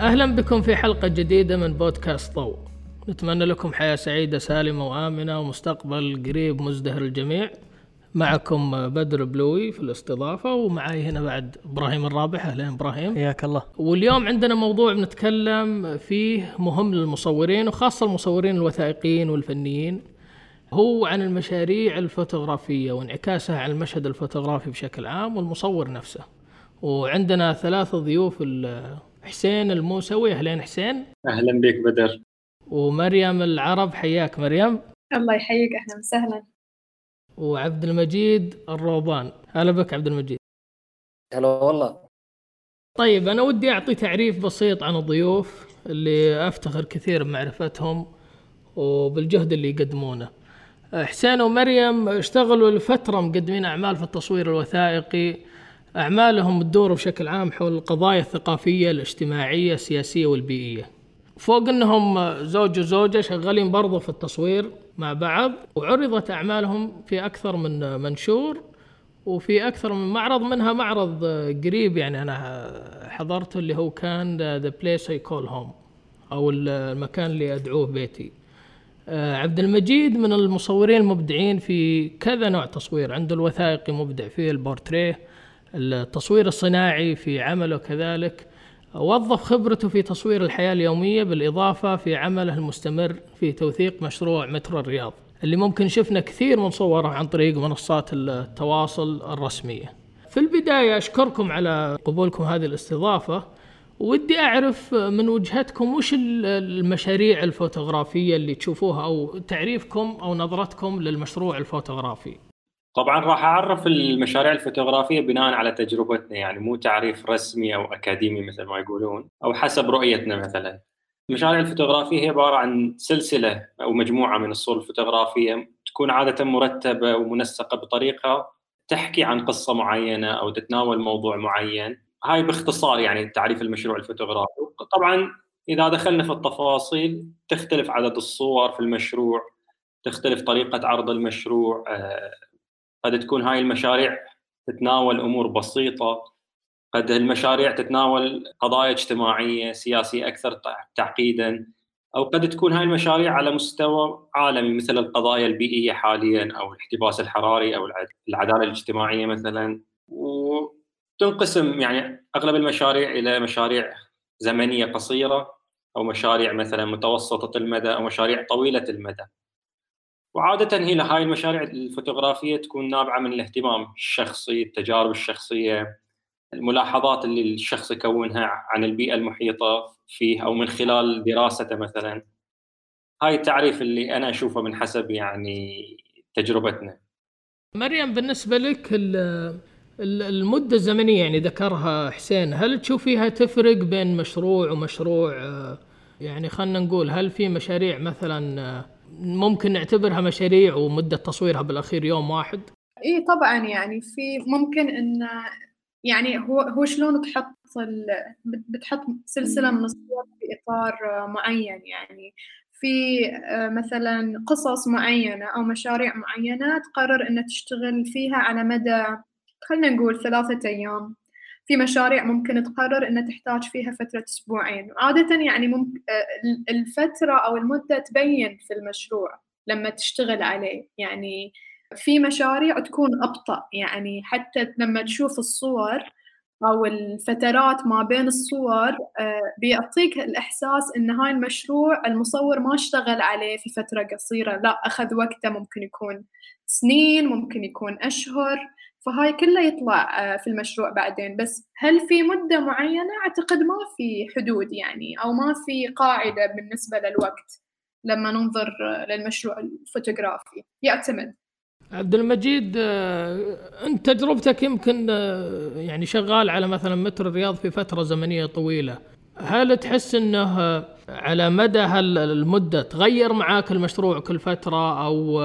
أهلا بكم في حلقة جديدة من بودكاست ضوء نتمنى لكم حياة سعيدة سالمة وآمنة ومستقبل قريب مزدهر الجميع. معكم بدر بلوي في الاستضافة ومعي هنا بعد إبراهيم الرابح. أهلا إبراهيم. حياك الله. واليوم عندنا موضوع بنتكلم فيه مهم للمصورين وخاصة المصورين الوثائقيين والفنيين. هو عن المشاريع الفوتوغرافية وانعكاسها على المشهد الفوتوغرافي بشكل عام والمصور نفسه. وعندنا ثلاثة ضيوف حسين الموسوي. أهلين حسين. أهلا بك بدر. ومريم العرب حياك مريم. الله يحييك أهلا وسهلا. وعبد المجيد الروضان هلا بك عبد المجيد. هلا والله. طيب أنا ودي أعطي تعريف بسيط عن الضيوف اللي أفتخر كثير بمعرفتهم وبالجهد اللي يقدمونه. حسين ومريم اشتغلوا لفترة مقدمين أعمال في التصوير الوثائقي أعمالهم تدور بشكل عام حول القضايا الثقافية الاجتماعية السياسية والبيئية. فوق أنهم زوج وزوجة شغالين برضو في التصوير مع بعض وعرضت أعمالهم في أكثر من منشور وفي أكثر من معرض منها معرض قريب يعني أنا حضرته اللي هو كان The Place I Call Home أو المكان اللي أدعوه بيتي. عبد المجيد من المصورين المبدعين في كذا نوع تصوير عنده الوثائقي مبدع فيه البورتريه التصوير الصناعي في عمله كذلك وظف خبرته في تصوير الحياة اليومية بالإضافة في عمله المستمر في توثيق مشروع مترو الرياض اللي ممكن شفنا كثير من صوره عن طريق منصات التواصل الرسمية. في البداية أشكركم على قبولكم هذه الاستضافة ودي أعرف من وجهتكم وش المشاريع الفوتوغرافية اللي تشوفوها أو تعريفكم أو نظرتكم للمشروع الفوتوغرافي. طبعا راح أعرف المشاريع الفوتوغرافية بناء على تجربتنا يعني مو تعريف رسمي أو أكاديمي مثل ما يقولون أو حسب رؤيتنا مثلا. المشاريع الفوتوغرافية هي عبارة عن سلسلة أو مجموعة من الصور الفوتوغرافية تكون عادة مرتبة ومنسقة بطريقة تحكي عن قصة معينة أو تتناول موضوع معين. هاي باختصار يعني تعريف المشروع الفوتوغرافي. طبعا إذا دخلنا في التفاصيل تختلف عدد الصور في المشروع تختلف طريقة عرض المشروع آه، قد تكون هاي المشاريع تتناول أمور بسيطة قد المشاريع تتناول قضايا اجتماعية سياسية أكثر تعقيدا أو قد تكون هاي المشاريع على مستوى عالمي مثل القضايا البيئية حاليا أو الاحتباس الحراري أو العدالة الاجتماعية مثلا وتنقسم يعني أغلب المشاريع إلى مشاريع زمنية قصيرة أو مشاريع مثلا متوسطة المدى أو مشاريع طويلة المدى. وعادة هي هاي المشاريع الفوتوغرافية تكون نابعة من الاهتمام الشخصي، التجارب الشخصية، الملاحظات اللي الشخص يكونها عن البيئة المحيطة فيه أو من خلال دراسته مثلا. هاي التعريف اللي أنا أشوفه من حسب يعني تجربتنا. مريم بالنسبة لك المدة الزمنية يعني ذكرها حسين، هل تشوفيها تفرق بين مشروع ومشروع يعني خلينا نقول هل في مشاريع مثلا ممكن نعتبرها مشاريع ومدة تصويرها بالأخير يوم واحد؟ اي طبعا يعني في ممكن إن يعني هو هو شلون تحط بتحط سلسلة من الصور في إطار معين يعني. في مثلا قصص معينة أو مشاريع معينة تقرر ان تشتغل فيها على مدى خلينا نقول ثلاثة أيام. في مشاريع ممكن تقرر أن تحتاج فيها فترة أسبوعين. عادة يعني ممكن آه، الفترة أو المدة تبين في المشروع لما تشتغل عليه. يعني في مشاريع تكون أبطأ. يعني حتى لما تشوف الصور أو الفترات ما بين الصور آه، بيعطيك الإحساس إن هاي المشروع المصور ما اشتغل عليه في فترة قصيرة. لا أخذ وقته ممكن يكون سنين ممكن يكون أشهر. فهاي كلها يطلع آه، في المشروع بعدين. بس هل في مدة معينة؟ أعتقد ما في حدود يعني أو ما في قاعدة بالنسبة للوقت لما ننظر آه، للمشروع الفوتوغرافي. يعتمد. عبد المجيد آه، أنت تجربتك يمكن يعني شغال على مثلا متر الرياض في فترة زمنية طويلة. هل تحس إنه على مدى هالمده تغير معاك المشروع كل فترة؟ أو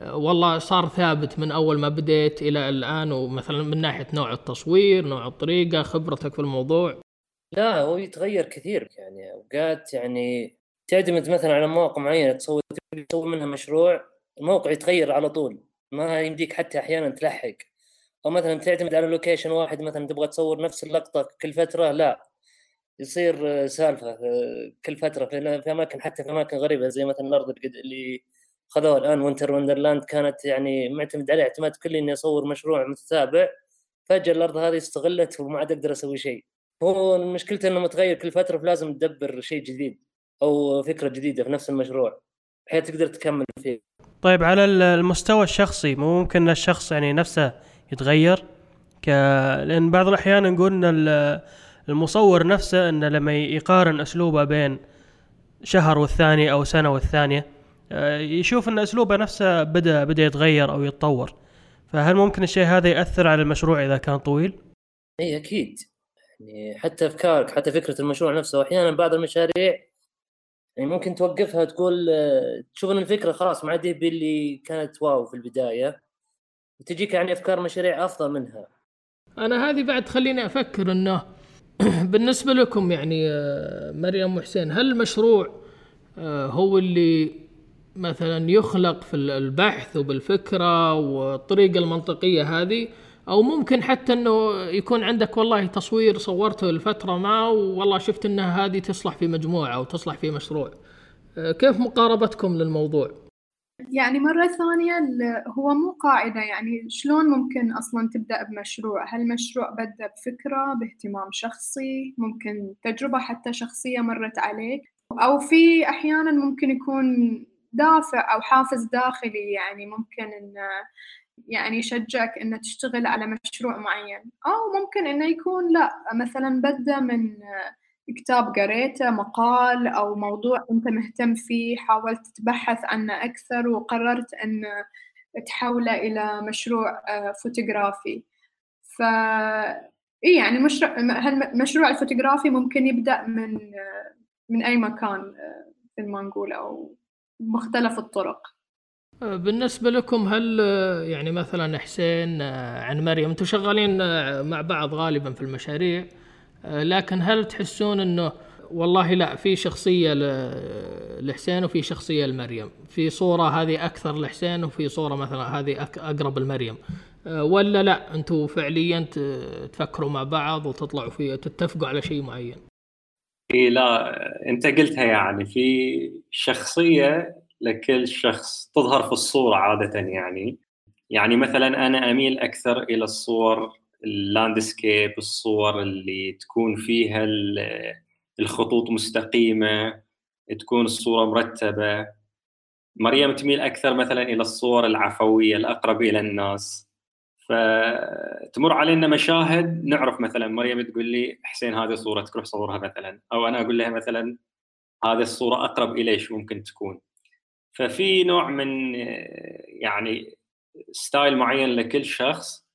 والله صار ثابت من أول ما بديت إلى الآن ومثلا من ناحية نوع التصوير نوع الطريقة خبرتك في الموضوع. لا هو يتغير كثير يعني. أوقات يعني تعتمد مثلا على مواقع معينة تصور تسوي منها مشروع الموقع يتغير على طول. ما يمديك حتى أحيانا تلحق. أو مثلا تعتمد على لوكيشن واحد مثلا تبغى تصور نفس اللقطة كل فترة لا. يصير سالفة كل فترة في أماكن حتى في أماكن غريبة زي مثلا الأرض اللي خذوها الآن وينتر وندرلاند كانت يعني معتمد عليه اعتماد كلي إني أصور مشروع متتابع. فجأة الأرض هذه استغلت وما عاد أقدر أسوي شيء. هو مشكلته إنه متغير كل فترة فلازم تدبر شيء جديد أو فكرة جديدة في نفس المشروع بحيث تقدر تكمل فيه. طيب على المستوى الشخصي مو ممكن الشخص يعني نفسه يتغير؟ ك... لأن بعض الأحيان نقول إن المصور نفسه إنه لما يقارن أسلوبه بين شهر والثاني أو سنة والثانية يشوف إن أسلوبه نفسه بدا بدأ يتغير أو يتطور. فهل ممكن الشيء هذا يأثر على المشروع إذا كان طويل؟ إي أكيد. يعني حتى أفكارك حتى فكرة المشروع نفسه. واحيانا بعض المشاريع يعني ممكن توقفها تقول آه، تشوف إن الفكرة خلاص ما عاد اللي كانت واو في البداية. وتجيك يعني أفكار مشاريع أفضل منها. أنا هذه بعد خليني أفكر إنه بالنسبة لكم يعني آه، مريم وحسين هل المشروع هو اللي مثلا يخلق في البحث وبالفكرة والطريقة المنطقية هذه أو ممكن حتى إنه يكون عندك والله تصوير صورته لفترة ما والله شفت ان هذه تصلح في مجموعة أو تصلح في مشروع. آه، كيف مقاربتكم للموضوع؟ يعني مرة ثانية هو مو قاعدة يعني شلون ممكن أصلا تبدأ بمشروع؟ هل مشروع بدأ بفكرة باهتمام شخصي؟ ممكن تجربة حتى شخصية مرت عليك؟ أو في أحيانا ممكن يكون دافع أو حافز داخلي يعني ممكن إنه يعني يشجعك إنه تشتغل على مشروع معين. أو ممكن إنه يكون لا مثلا بدأ من كتاب قريته مقال أو موضوع أنت مهتم فيه حاولت تبحث عنه أكثر وقررت أن تحوله إلى مشروع آه، فوتوغرافي. ف إيه يعني مشروع الفوتوغرافي ممكن يبدأ من من أي مكان آه، مثل ما نقول أو مختلف الطرق. آه، بالنسبة لكم هل آه، يعني مثلا حسين آه، عن مريم أنتم شغالين مع بعض غالبا في المشاريع لكن هل تحسون إنه والله لا في شخصية لحسين وفي شخصية لمريم؟ في صورة هذه أكثر لحسين وفي صورة مثلا هذه أقرب لمريم. ولا لا أنتم فعليا تفكروا مع بعض وتطلعوا في تتفقوا على شيء معين؟ اي لا أنت قلتها يعني في شخصية لكل شخص تظهر في الصورة عادة يعني. يعني مثلا أنا أميل أكثر إلى الصور اللاندسكيب الصور اللي تكون فيها الخطوط مستقيمة تكون الصورة مرتبة. مريم تميل أكثر مثلا إلى الصور العفوية الأقرب إلى الناس. فتمر علينا مشاهد نعرف مثلا مريم تقول لي حسين هذه صورتك روح صورها مثلا. أو أنا أقول لها مثلا هذه الصورة أقرب الي شو ممكن تكون. ففي نوع من يعني style معين لكل شخص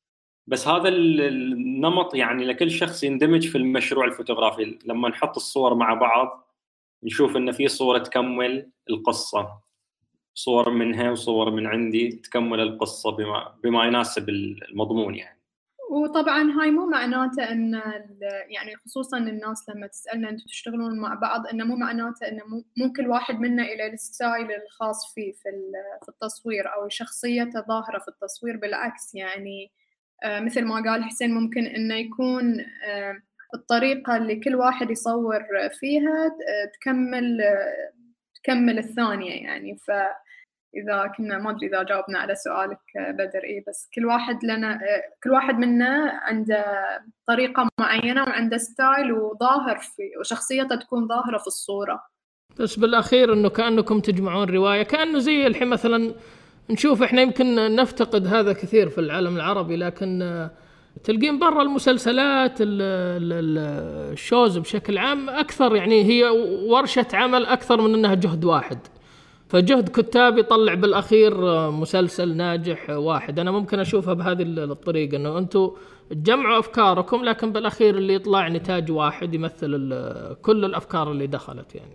بس هذا النمط يعني لكل شخص يندمج في المشروع الفوتوغرافي. لما نحط الصور مع بعض نشوف إن في صورة تكمل القصة. صور منها وصور من عندي تكمل القصة بما بما يناسب المضمون يعني. وطبعا هاي مو معناته إن يعني خصوصا الناس لما تسألنا أنتم تشتغلون مع بعض إنه مو معناته إنه مو كل واحد منا إلى الستايل الخاص فيه في في التصوير أو شخصيته ظاهرة في التصوير بالعكس يعني آه، مثل ما قال حسين ممكن إنه يكون آه، الطريقة اللي كل واحد يصور فيها آه، تكمل تكمل الثانية يعني. ف إذا كنا ما أدري إذا جاوبنا على سؤالك بدر اي بس كل واحد لنا كل واحد منا عنده طريقة معينة وعنده ستايل وظاهر في وشخصيته تكون ظاهرة في الصورة. بس بالأخير إنه كأنكم تجمعون رواية كأنه زي الحين مثلا نشوف إحنا يمكن نفتقد هذا كثير في العالم العربي لكن تلقين برا المسلسلات ال shows بشكل عام أكثر يعني هي ورشة عمل أكثر من إنها جهد واحد. فجهد كتاب يطلع بالأخير مسلسل ناجح واحد. أنا ممكن أشوفها بهذه الطريقة إنه أنتم تجمعوا أفكاركم لكن بالأخير اللي يطلع نتاج واحد يمثل كل الأفكار اللي دخلت يعني.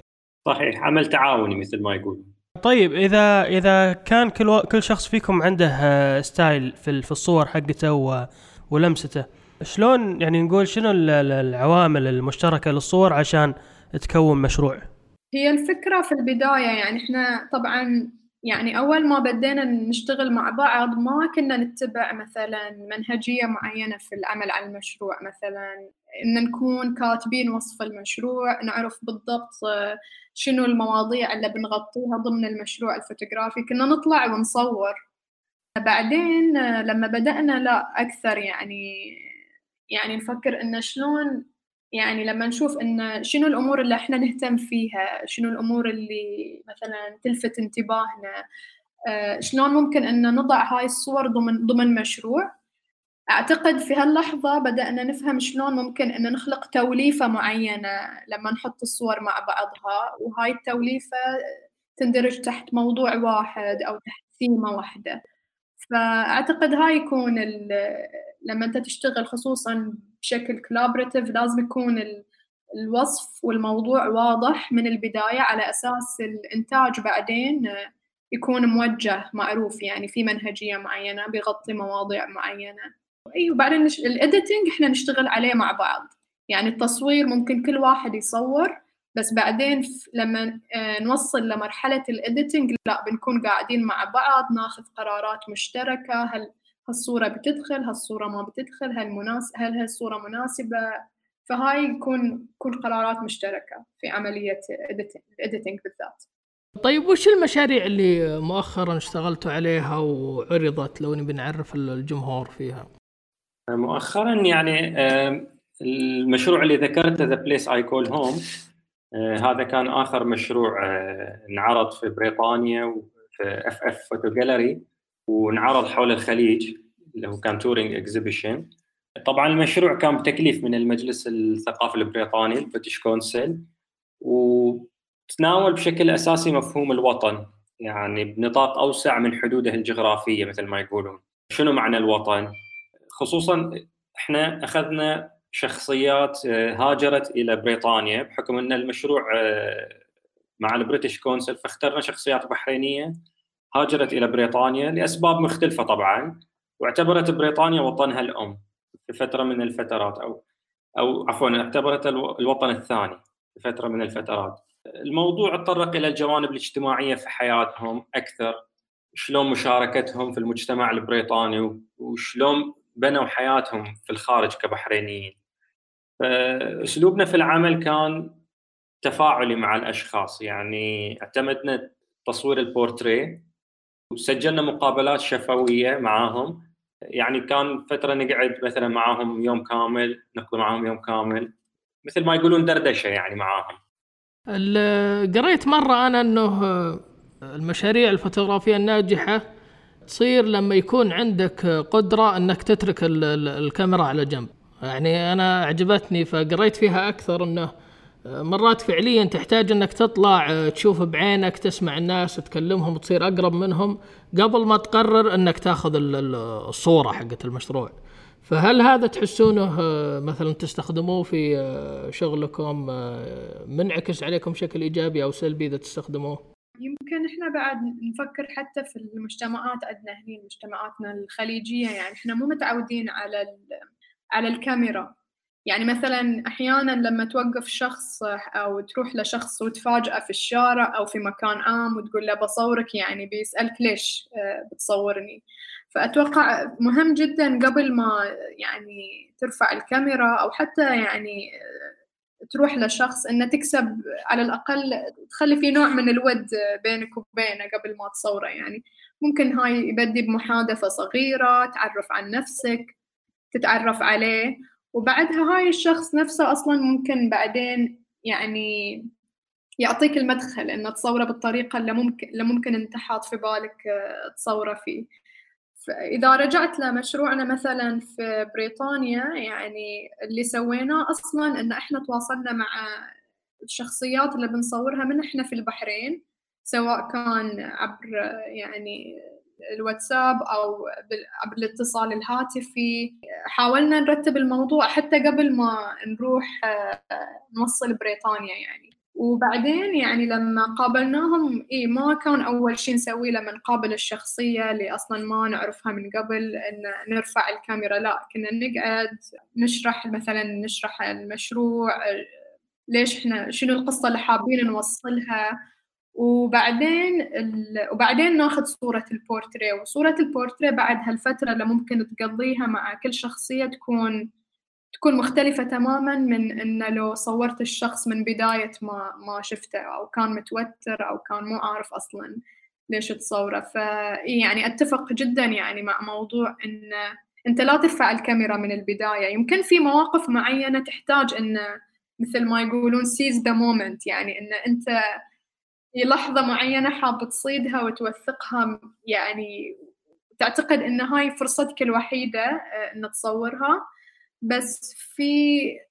صحيح عمل تعاوني مثل ما يقول طيب اذا إذا كان كل و... كل شخص فيكم عنده style في في الصور حقته و... ولمسته شلون يعني نقول شنو العوامل المشتركة للصور عشان تكون مشروع؟ هي الفكرة في البداية يعني إحنا طبعا يعني أول ما بدينا نشتغل مع بعض ما كنا نتبع مثلا منهجية معينة في العمل على المشروع مثلا إن نكون كاتبين وصف المشروع نعرف بالضبط شنو المواضيع اللي بنغطيها ضمن المشروع الفوتوغرافي كنا نطلع ونصور. بعدين لما بدأنا لا أكثر يعني يعني نفكر إن شلون يعني لما نشوف إن شنو الأمور اللي إحنا نهتم فيها شنو الأمور اللي مثلا تلفت انتباهنا آه، شلون ممكن إن نضع هاي الصور ضمن ضمن مشروع. أعتقد في هاللحظة بدأنا نفهم شلون ممكن إن نخلق توليفة معينة لما نحط الصور مع بعضها. وهاي التوليفة تندرج تحت موضوع واحد أو تحت ثيمة واحدة. فأعتقد هاي يكون لما أنت تشتغل خصوصا بشكل collaborative لازم يكون الوصف والموضوع واضح من البداية على أساس الإنتاج. بعدين يكون موجه معروف يعني في منهجية معينة بيغطي مواضيع معينة. أي وبعدين ال editing إحنا نشتغل عليه مع بعض. يعني التصوير ممكن كل واحد يصور بس بعدين لما آه، نوصل لمرحلة الإديتنج لا بنكون قاعدين مع بعض ناخذ قرارات مشتركة. هل هالصورة بتدخل هالصورة ما بتدخل هل مناس هل هالصورة مناسبة؟ فهاي يكون كل قرارات مشتركة في عملية الإديتنج بالذات. طيب وش المشاريع اللي مؤخرا اشتغلتوا عليها وعرضت لو نبي نعرف الجمهور فيها؟ مؤخرا يعني المشروع اللي ذكرته The Place I Call Home هذا كان آخر مشروع آه، انعرض في بريطانيا في اف اف photo gallery ونعرض حول الخليج اللي هو كان touring exhibition طبعا المشروع كان بتكليف من المجلس الثقافي البريطاني ال British Council وتناول بشكل أساسي مفهوم الوطن يعني بنطاق أوسع من حدوده الجغرافية مثل ما يقولون. شنو معنى الوطن؟ خصوصا إحنا أخذنا شخصيات آه، هاجرت إلى بريطانيا بحكم إن المشروع آه، مع ال British Council فاخترنا شخصيات بحرينية هاجرت إلى بريطانيا لأسباب مختلفة طبعا واعتبرت بريطانيا وطنها الأم في فترة من الفترات أو أو عفوا اعتبرت الوطن الثاني في فترة من الفترات. الموضوع تطرق إلى الجوانب الاجتماعية في حياتهم أكثر شلون مشاركتهم في المجتمع البريطاني وشلون بنوا حياتهم في الخارج كبحرينيين. فأسلوبنا في العمل كان تفاعلي مع الأشخاص يعني اعتمدنا تصوير البورتريه وسجلنا مقابلات شفوية معاهم. يعني كان فترة نقعد مثلا معاهم يوم كامل نقضي معاهم يوم كامل مثل ما يقولون دردشة يعني معاهم. قريت مرة أنا إنه المشاريع الفوتوغرافية الناجحة تصير لما يكون عندك قدرة إنك تترك الكاميرا على جنب. يعني أنا عجبتني فقريت فيها أكثر إنه مرات فعليا تحتاج إنك تطلع آه، تشوف بعينك تسمع الناس تكلمهم تصير أقرب منهم قبل ما تقرر إنك تاخذ الصورة حقت المشروع فهل هذا تحسونه آه، مثلا تستخدموه في آه، شغلكم منعكس عليكم بشكل إيجابي أو سلبي إذا تستخدموه؟ يمكن إحنا بعد نفكر حتى في المجتمعات عندنا هنا مجتمعاتنا الخليجية يعني إحنا مو متعودين على على الكاميرا يعني مثلا أحيانا لما توقف شخص أو تروح لشخص وتفاجئه في الشارع أو في مكان عام وتقول له بصورك يعني بيسألك ليش آه، بتصورني. فأتوقع مهم جدا قبل ما يعني ترفع الكاميرا أو حتى يعني آه، تروح لشخص إنه تكسب على الأقل تخلي في نوع من الود بينك وبينه قبل ما تصوره. يعني ممكن هاي يبدي بمحادثة صغيرة تعرف عن نفسك تتعرف عليه. وبعدها هاي الشخص نفسه أصلا ممكن بعدين يعني يعطيك المدخل إنه تصوره بالطريقة اللي ممكن اللي ممكن أنت حاط في بالك آه، تصوره فيه. فإذا رجعت لمشروعنا مثلا في بريطانيا يعني اللي سويناه أصلا إن إحنا تواصلنا مع الشخصيات اللي بنصورها من إحنا في البحرين سواء كان عبر يعني الواتساب أو بالاتصال الهاتفي. حاولنا نرتب الموضوع حتى قبل ما نروح آه، نوصل بريطانيا يعني. وبعدين يعني لما قابلناهم اي ما كان أول شيء نسويه لما نقابل الشخصية اللي أصلا ما نعرفها من قبل إن نرفع الكاميرا. لا كنا نقعد نشرح مثلا نشرح المشروع ليش إحنا شنو القصة اللي حابين نوصلها. وبعدين ال... وبعدين ناخذ صورة البورتريه وصورة البورتريه بعد هالفترة اللي ممكن تقضيها مع كل شخصية تكون تكون مختلفة تماما من إنه لو صورت الشخص من بداية ما ما شفته أو كان متوتر أو كان مو عارف أصلا ليش تصوره. ف يعني أتفق جدا يعني مع موضوع إنه أنت لا ترفع الكاميرا من البداية. يمكن في مواقف معينة تحتاج إنه مثل ما يقولون seize the moment يعني إن أنت في لحظة معينة حاب تصيدها وتوثقها يعني تعتقد إن هاي فرصتك الوحيدة آه، إن تصورها. بس في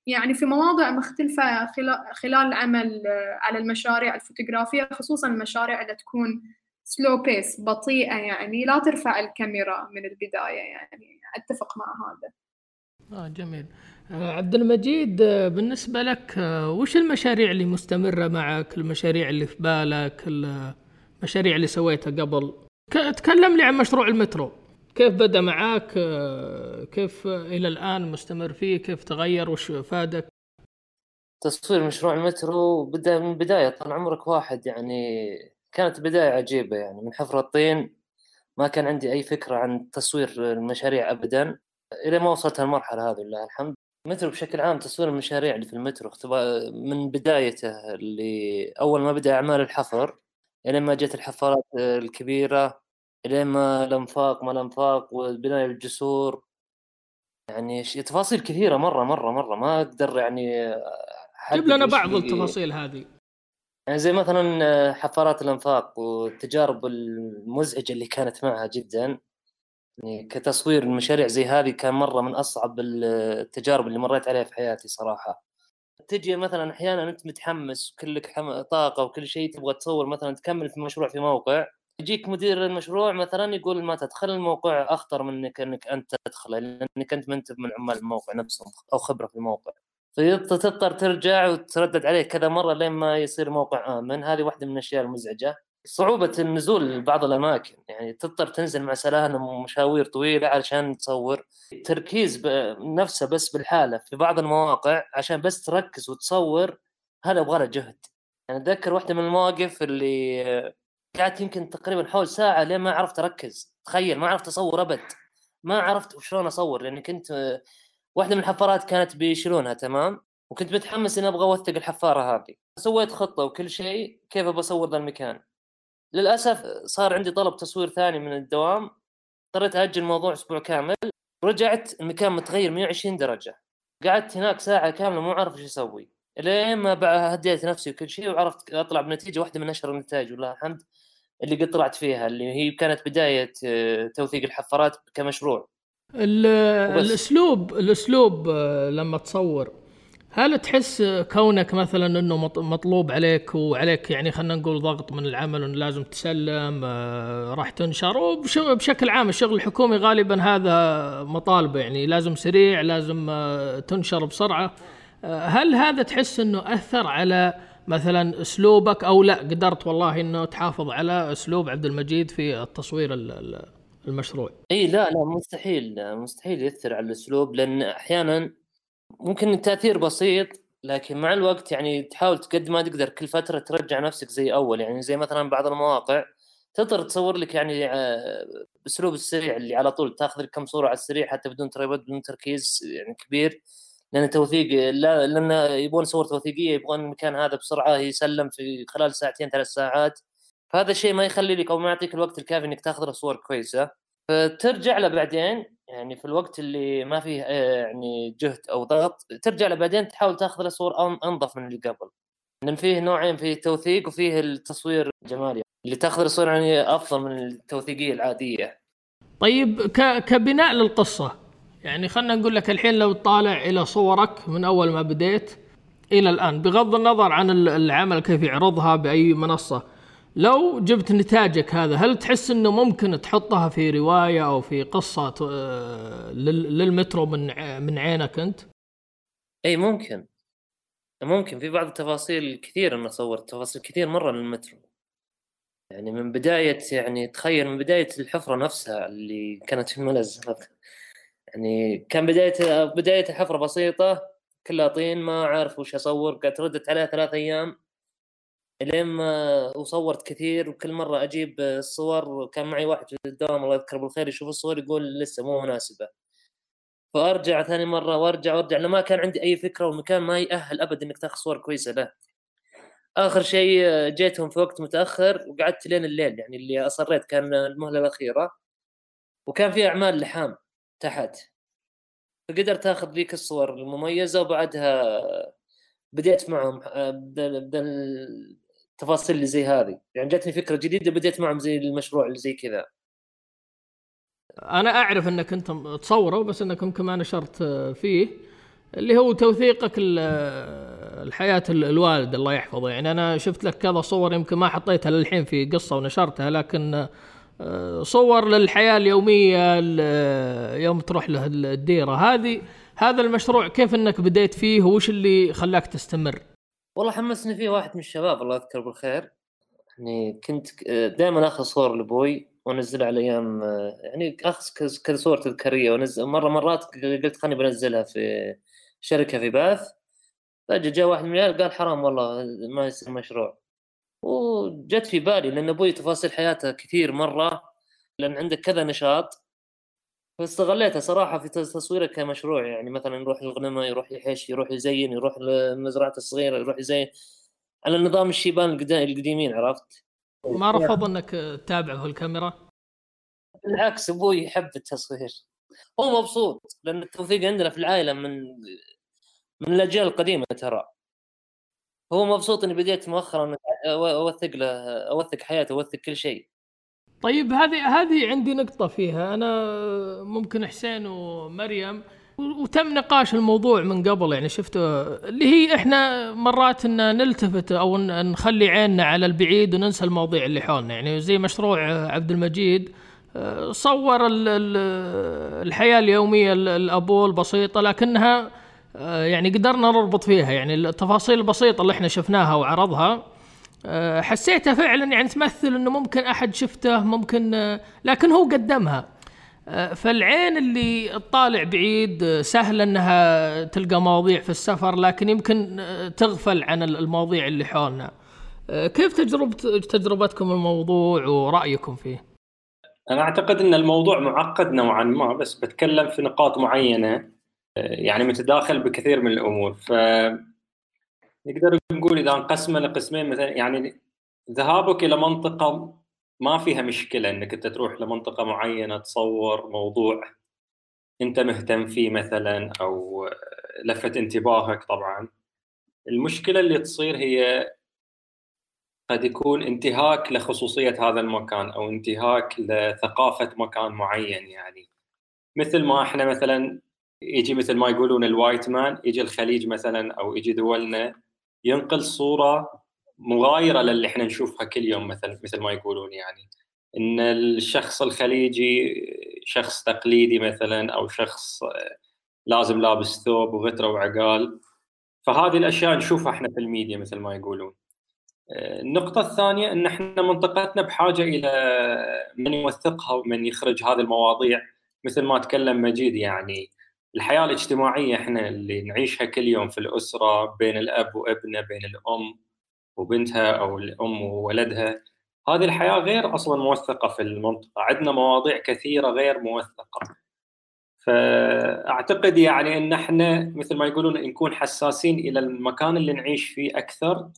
يعني في مواضع مختلفة خلال العمل آه، على المشاريع الفوتوغرافية خصوصا المشاريع اللي تكون سلو بيس بطيئة يعني لا ترفع الكاميرا من البداية يعني. أتفق مع هذا. آه جميل. عبد المجيد بالنسبة لك وش المشاريع اللي مستمرة معك؟ المشاريع اللي في بالك؟ المشاريع اللي سويتها قبل؟ تكلم لي عن مشروع المترو. كيف بدأ معاك؟ آه، كيف إلى الآن مستمر فيه؟ كيف تغير؟ وش فادك؟ تصوير مشروع المترو بدأ من بداية طال عمرك واحد يعني. كانت بداية عجيبة يعني من حفر الطين ما كان عندي أي فكرة عن تصوير المشاريع ابدا إلى ما وصلت المرحله هذه لله الحمد المترو بشكل عام تصوير المشاريع اللي في المترو من بدايته اللي أول ما بدأ أعمال الحفر إلى ما جت الحفارات الكبيرة الين ما الانفاق ما الانفاق وبناء الجسور. يعني تفاصيل كثيرة مرة مرة مرة. ما أقدر يعني جيب لنا بعض التفاصيل هذه. يعني زي مثلا حفارات الأنفاق والتجارب المزعجة اللي كانت معها جدا. يعني كتصوير المشاريع زي هذه كان مرة من أصعب التجارب اللي مريت عليها في حياتي صراحة. تجي مثلا أحيانا أنت متحمس وكلك طاقة وكل شيء تبغى تصور مثلا تكمل في مشروع في موقع يجيك مدير المشروع مثلا يقول ما تدخل الموقع؟ أخطر من انك أنت تدخله لأنك أنت ما من عمال الموقع نفسهم أو خبرة في الموقع. فتضطر ترجع وتردد عليه كذا مرة لين ما يصير موقع آمن. هذه واحدة من الأشياء المزعجة. صعوبة النزول لبعض الأماكن يعني تضطر تنزل مع سلاهنا مشاوير طويلة علشان تصور. تركيز نفسه بس بالحالة في بعض المواقع عشان بس تركز وتصور هذا يبغى له جهد. يعني أتذكر واحدة من المواقف اللي قعدت يمكن تقريبا حول ساعة لين ما عرفت أركز. تخيل ما عرفت أصور أبد. ما عرفت شلون أصور لأني كنت واحدة من الحفارات كانت بيشيلونها تمام؟ وكنت متحمس إني أبغى أوثق الحفارة هذه. سويت خطة وكل شيء كيف أبغى أصور ذا المكان؟ للأسف صار عندي طلب تصوير ثاني من الدوام اضطريت أجل الموضوع أسبوع كامل رجعت المكان متغير 120 درجة قعدت هناك ساعة كاملة مو عارف إيش أسوي لين ما هديت نفسي وكل شيء وعرفت أطلع بنتيجة واحدة من أشهر النتائج والله الحمد اللي قد طلعت فيها اللي هي كانت بداية آه، توثيق الحفارات كمشروع. الأسلوب الأسلوب آه، لما تصور هل تحس كونك مثلا إنه مطلوب عليك وعليك يعني خلينا نقول ضغط من العمل إنه لازم تسلم آه، راح تنشر؟ وبشكل عام الشغل الحكومي غالبا هذا مطالبه يعني لازم سريع لازم تنشر بسرعة. هل هذا تحس إنه أثر على مثلا أسلوبك أو لا؟ قدرت والله إنه تحافظ على أسلوب عبد المجيد في التصوير المشروع. إي لا لا مستحيل مستحيل يأثر على الأسلوب لأن أحيانا ممكن التأثير بسيط لكن مع الوقت يعني تحاول قد ما تقدر كل فترة ترجع نفسك زي أول. يعني زي مثلا بعض المواقع تقدر تصور لك يعني بأسلوب السريع اللي على طول تأخذ لك كم صورة على السريع حتى بدون تريبط بدون تركيز يعني كبير. لأن توثيق لا لأن يبون صور توثيقية يبغون المكان هذا بسرعة يسلم في خلال ساعتين ثلاث ساعات. فهذا الشيء ما يخلي لك أو ما يعطيك الوقت الكافي إنك تأخذ له صور كويسة. فترجع له بعدين يعني في الوقت اللي ما فيه آه، يعني جهد أو ضغط ترجع له بعدين تحاول تاخذ له صور أنظف من اللي قبل. لأن فيه نوعين فيه التوثيق وفيه التصوير الجمالي اللي تاخذ الصور يعني أفضل من التوثيقية العادية. طيب كبناء للقصة يعني خلينا نقول لك الحين لو تطالع إلى صورك من أول ما بديت إلى الآن بغض النظر عن العمل كيف يعرضها بأي منصة لو جبت نتاجك هذا هل تحس إنه ممكن تحطها في رواية أو في قصة آه، للمترو من من عينك أنت؟ إي ممكن. ممكن. في بعض التفاصيل كثير أنا صورت تفاصيل كثير مرة للمترو. يعني من بداية يعني تخيل من بداية الحفرة نفسها اللي كانت في الملز. يعني كان بداية بداية الحفرة بسيطة كلها طين ما عارف وش أصور قد ردت عليها ثلاث أيام. الين ما وصورت كثير وكل مرة أجيب الصور كان معي واحد في الدوام الله يذكره بالخير يشوف الصور يقول لسه مو مناسبة. فأرجع ثاني مرة وأرجع وأرجع لما ما كان عندي أي فكرة والمكان ما يأهل ابدا إنك تاخذ صور كويسة له آخر شيء جيتهم في وقت متأخر وقعدت لين الليل يعني اللي أصريت كان المهلة الأخيرة وكان في أعمال لحام تحت. فقدرت آخذ ذيك الصور المميزة وبعدها بديت معهم بدل التفاصيل اللي زي هذه. يعني جاتني فكرة جديدة بديت معهم زي المشروع اللي زي كذا. أنا أعرف انك انت تصوره بس انك يمكن ما نشرت فيه اللي هو توثيقك الحياة الوالد الله يحفظه. يعني أنا شفت لك كذا صور يمكن ما حطيتها للحين في قصة ونشرتها لكن آه، صور للحياة اليومية يوم تروح له الديرة. هذه هذا المشروع كيف إنك بديت فيه وش اللي خلاك تستمر؟ والله حمسني فيه واحد من الشباب الله يذكره بالخير. يعني كنت آه، دائما آخذ صور لابوي وانزلها على أيام آه، يعني آخذ كذا صور تذكارية وأنزل مرة مرات قلت خليني بنزلها في شركة في باث. فجأة جاء واحد من العيال قال حرام والله ما يصير مشروع. وجت في بالي لأن أبوي تفاصيل حياته كثير مرة لأن عندك كذا نشاط. فاستغليتها صراحة في تصويره كمشروع يعني مثلا يروح الغنمه يروح يحش يروح يزين يروح المزرعه الصغيرة يروح يزين على نظام الشيبان القديمين عرفت؟ ما رفض إنك تتابعه الكاميرا؟ بالعكس أبوي يحب التصوير. هو مبسوط لأن التوثيق عندنا في العائلة من من الأجيال القديمة ترى. هو مبسوط إني بديت مؤخرا أوثق له أوثق حياته أوثق كل شيء. طيب هذه هذه عندي نقطة فيها. أنا ممكن حسين ومريم وتم نقاش الموضوع من قبل يعني شفته اللي هي إحنا مرات إن نلتفت أو نخلي عيننا على البعيد وننسى المواضيع اللي حولنا. يعني زي مشروع عبد المجيد صور الحياة اليومية الأبو البسيطة لكنها يعني قدرنا نربط فيها. يعني التفاصيل البسيطة اللي إحنا شفناها وعرضها آه، حسيتها فعلا يعني تمثل إنه ممكن أحد شفته ممكن آه، لكن هو قدمها. فالعين اللي تطالع بعيد سهل إنها تلقى مواضيع في السفر لكن يمكن تغفل عن المواضيع اللي حولنا. كيف تجربة تجربتكم الموضوع ورأيكم فيه؟ أنا أعتقد أن الموضوع معقد نوعا ما بس بتكلم في نقاط معينة يعني متداخل بكثير من الأمور. ف نقدر نقول إذا انقسمه لقسمين مثلا يعني ذهابك إلى منطقة ما فيها مشكلة إنك أنت تروح لمنطقة معينة تصور موضوع أنت مهتم فيه مثلا أو لفت انتباهك طبعا. المشكلة اللي تصير هي قد يكون انتهاك لخصوصية هذا المكان أو انتهاك لثقافة مكان معين يعني. مثل ما إحنا مثلا يجي مثل ما يقولون الوايت مان يجي الخليج مثلا أو يجي دولنا ينقل صورة مغايرة للي إحنا نشوفها كل يوم مثلا مثل ما يقولون يعني. إن الشخص الخليجي شخص تقليدي مثلا أو شخص لازم لابس ثوب وغترة وعقال. فهذه الأشياء نشوفها إحنا في الميديا مثل ما يقولون. النقطة الثانية إن إحنا منطقتنا بحاجة إلى من يوثقها ومن يخرج هذه المواضيع مثل ما تكلم مجيد يعني. الحياة الاجتماعية إحنا اللي نعيشها كل يوم في الأسرة بين الأب وابنه بين الأم وبنتها أو الأم وولدها. هذه الحياة غير أصلا موثقة في المنطقة. عندنا مواضيع كثيرة غير موثقة. فأعتقد يعني إن إحنا مثل ما يقولون نكون حساسين إلى المكان اللي نعيش فيه أكثر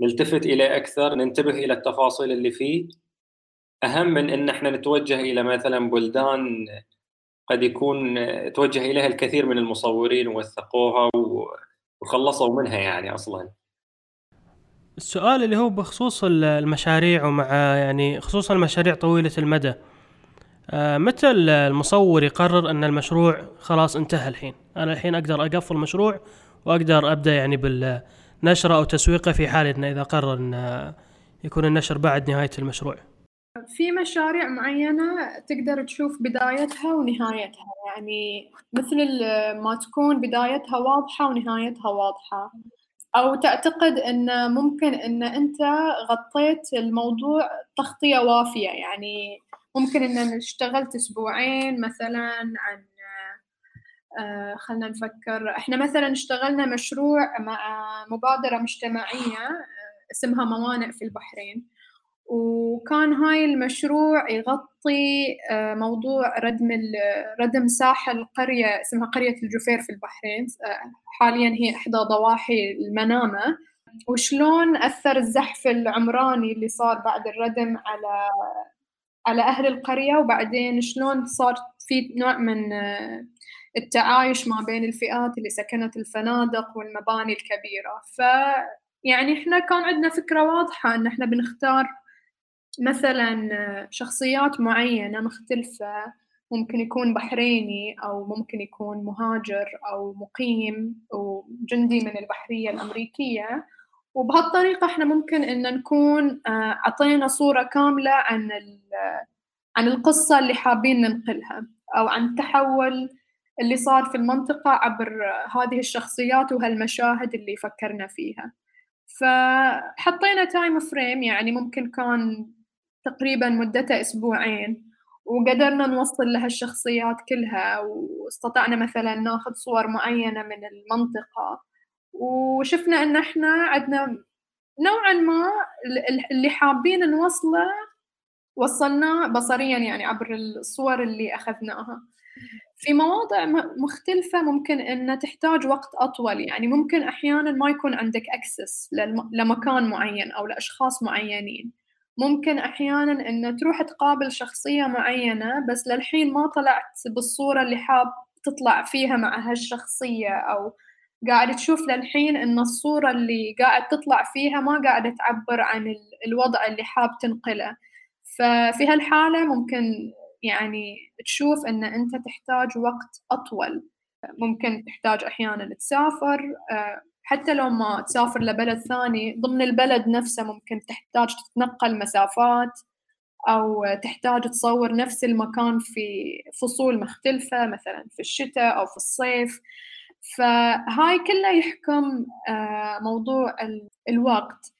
نلتفت إليه أكثر ننتبه إلى التفاصيل اللي فيه. أهم من إن إحنا نتوجه إلى مثلا بلدان قد يكون توجه إليها الكثير من المصورين ووثقوها وخلصوا منها يعني أصلا. السؤال اللي هو بخصوص المشاريع ومع يعني خصوصا المشاريع طويلة المدى. آه، متى المصور يقرر أن المشروع خلاص انتهى الحين؟ أنا الحين أقدر أقفل المشروع وأقدر أبدأ يعني بالنشر أو تسويقه في حال إنه إذا قرر إن يكون النشر بعد نهاية المشروع. في مشاريع معينة تقدر تشوف بدايتها ونهايتها؟ يعني مثل ما تكون بدايتها واضحة ونهايتها واضحة. أو تعتقد أن ممكن أن أنت غطيت الموضوع تغطية وافية يعني ممكن أن اشتغلت أسبوعين مثلا عن آه خلنا نفكر إحنا مثلا اشتغلنا مشروع مع مبادرة مجتمعية اسمها موانئ في البحرين. وكان هاي المشروع يغطي آه، موضوع ردم ردم ساحل قرية اسمها قرية الجفير في البحرين حاليا هي إحدى ضواحي المنامة. وشلون أثر الزحف العمراني اللي صار بعد الردم على على أهل القرية؟ وبعدين شلون صار في نوع من آه، التعايش ما بين الفئات اللي سكنت الفنادق والمباني الكبيرة. ف يعني إحنا كان عندنا فكرة واضحة إن إحنا بنختار مثلا شخصيات معينة مختلفة ممكن يكون بحريني أو ممكن يكون مهاجر أو مقيم وجندي من البحرية الأمريكية. وبهالطريقة إحنا ممكن إن نكون أعطينا صورة كاملة عن عن القصة اللي حابين ننقلها أو عن التحول اللي صار في المنطقة عبر هذه الشخصيات وهالمشاهد اللي فكرنا فيها. فحطينا time frame يعني ممكن كان تقريبا مدته أسبوعين وقدرنا نوصل لها الشخصيات كلها واستطعنا مثلا ناخذ صور معينة من المنطقة وشفنا إن إحنا عندنا نوعا ما اللي حابين نوصله وصلناه بصريا يعني عبر الصور اللي أخذناها. في مواضع مختلفة ممكن أن تحتاج وقت أطول يعني ممكن أحيانا ما يكون عندك أكسس لمكان معين أو لأشخاص معينين. ممكن أحيانا أن تروح تقابل شخصية معينة بس للحين ما طلعت بالصورة اللي حاب تطلع فيها مع هالشخصية أو قاعد تشوف للحين أن الصورة اللي قاعد تطلع فيها ما قاعدة تعبر عن الوضع اللي حاب تنقله. ففي هالحالة ممكن يعني تشوف أن أنت تحتاج وقت أطول. ممكن تحتاج أحيانا تسافر آه، حتى لو ما تسافر لبلد ثاني ضمن البلد نفسه ممكن تحتاج تتنقل مسافات أو تحتاج تصور نفس المكان في فصول مختلفة مثلا في الشتاء أو في الصيف. فهاي كلها يحكم آه، موضوع الوقت.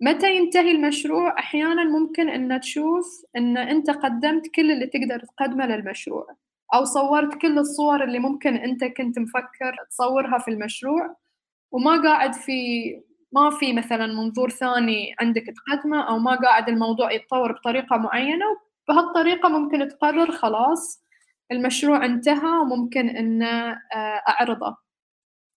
متى ينتهي المشروع؟ أحيانا ممكن أن تشوف أن أنت قدمت كل اللي تقدر تقدمه للمشروع أو صورت كل الصور اللي ممكن أنت كنت مفكر تصورها في المشروع. وما قاعد في ما في مثلا منظور ثاني عندك تقدمه أو ما قاعد الموضوع يتطور بطريقة معينة وبهالطريقة ممكن تقرر خلاص المشروع انتهى وممكن أن آه، أعرضه.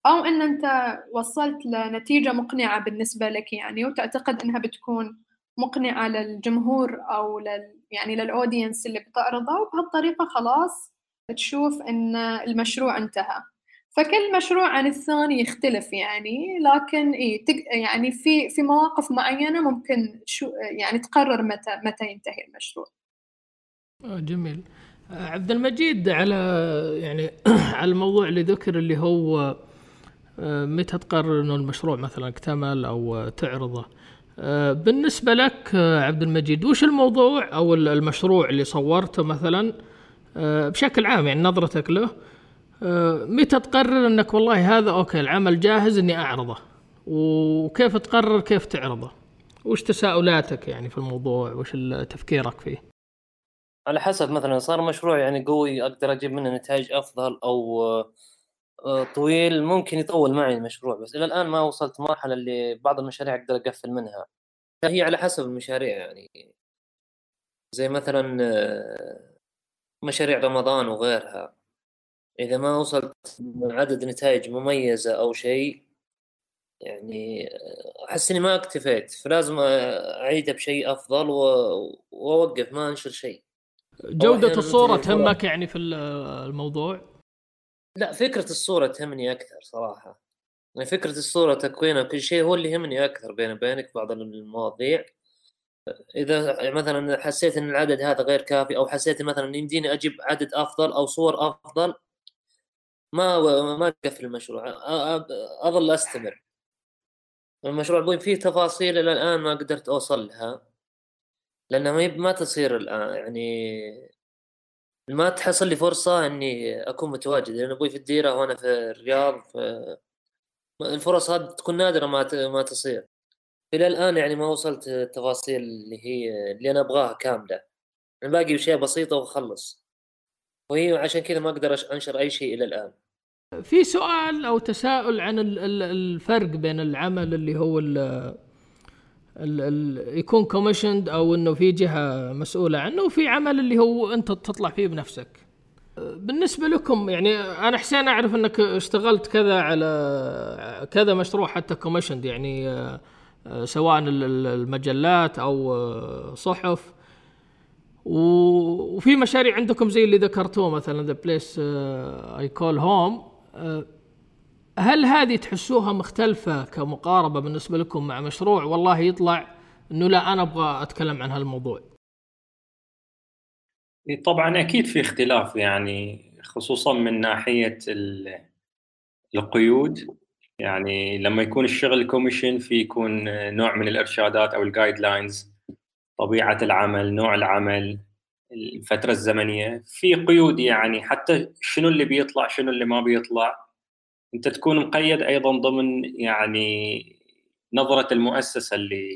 أو أن أنت وصلت لنتيجة مقنعة بالنسبة لك يعني وتعتقد أنها بتكون مقنعة للجمهور أو لل يعني للأودينس اللي بتعرضه وبهالطريقة خلاص تشوف أن المشروع انتهى. فكل مشروع عن الثاني يختلف يعني لكن إيه يعني في في مواقف معينة ممكن شو يعني تقرر متى متى ينتهي المشروع. آه، جميل. آه، عبد المجيد على يعني على الموضوع اللي ذكر اللي هو آه، متى تقرر إنه المشروع مثلا اكتمل أو تعرضه بالنسبة لك عبد المجيد وش الموضوع أو المشروع اللي صورته مثلا بشكل عام يعني نظرتك له متى تقرر انك والله هذا أوكي العمل جاهز اني اعرضه؟ وكيف تقرر كيف تعرضه؟ وش تساؤلاتك يعني في الموضوع؟ وش تفكيرك فيه؟ على حسب مثلا صار مشروع يعني قوي أقدر أجيب منه نتائج أفضل أو آه، طويل ممكن يطول معي المشروع بس إلى الآن ما وصلت مرحلة اللي بعض المشاريع أقدر أقفل منها. هي على حسب المشاريع يعني. زي مثلا مشاريع رمضان وغيرها. إذا ما وصلت عدد نتائج مميزة أو شيء يعني أحس إني ما اكتفيت فلازم اعيدها بشيء أفضل وأوقف ما أنشر شيء. جودة الصورة تهمك يعني في الموضوع؟ لا فكرة الصورة تهمني أكثر صراحة. يعني فكرة الصورة تكوينها كل شيء هو اللي يهمني أكثر بيني وبينك بعض المواضيع. إذا مثلا حسيت إن العدد هذا غير كافي أو حسيت مثلا يمديني أجيب عدد أفضل أو صور أفضل ما ما اقفل المشروع أظل أستمر. المشروع أبوي فيه تفاصيل إلى الآن ما قدرت أوصل لها لأنها ما تصير الآن يعني ما تحصل لي فرصة إني أكون متواجد. لأن أبوي في الديرة وأنا في الرياض. الفرص هذه تكون نادرة ما ما تصير. إلى الآن يعني ما وصلت التفاصيل اللي هي اللي أنا أبغاها كاملة. يعني باقي اشياء بسيطه وأخلص. وهي عشان كذا ما أقدر أنشر أي شيء إلى الآن. في سؤال أو تساؤل عن الفرق بين العمل اللي هو ال ال يكون commissioned أو إنه في جهة مسؤولة عنه وفي عمل اللي هو أنت تطلع فيه بنفسك. بالنسبة لكم يعني أنا حسين أعرف إنك اشتغلت كذا على كذا مشروع حتى commissioned يعني آه، آه، سواء المجلات أو آه، صحف. وفي مشاريع عندكم زي اللي ذكرتوه مثلا ذا بليس اي كول هوم هل هذه تحسوها مختلفة كمقاربة بالنسبة لكم مع مشروع؟ والله يطلع إنه لا أنا أبغى أتكلم عن هالموضوع؟ طبعا أكيد في اختلاف يعني خصوصا من ناحية القيود. يعني لما يكون الشغل commission في يكون نوع من الإرشادات أو ال guidelines طبيعة العمل، نوع العمل، الفترة الزمنية، في قيود يعني حتى شنو اللي بيطلع شنو اللي ما بيطلع. أنت تكون مقيد أيضا ضمن يعني نظرة المؤسسة اللي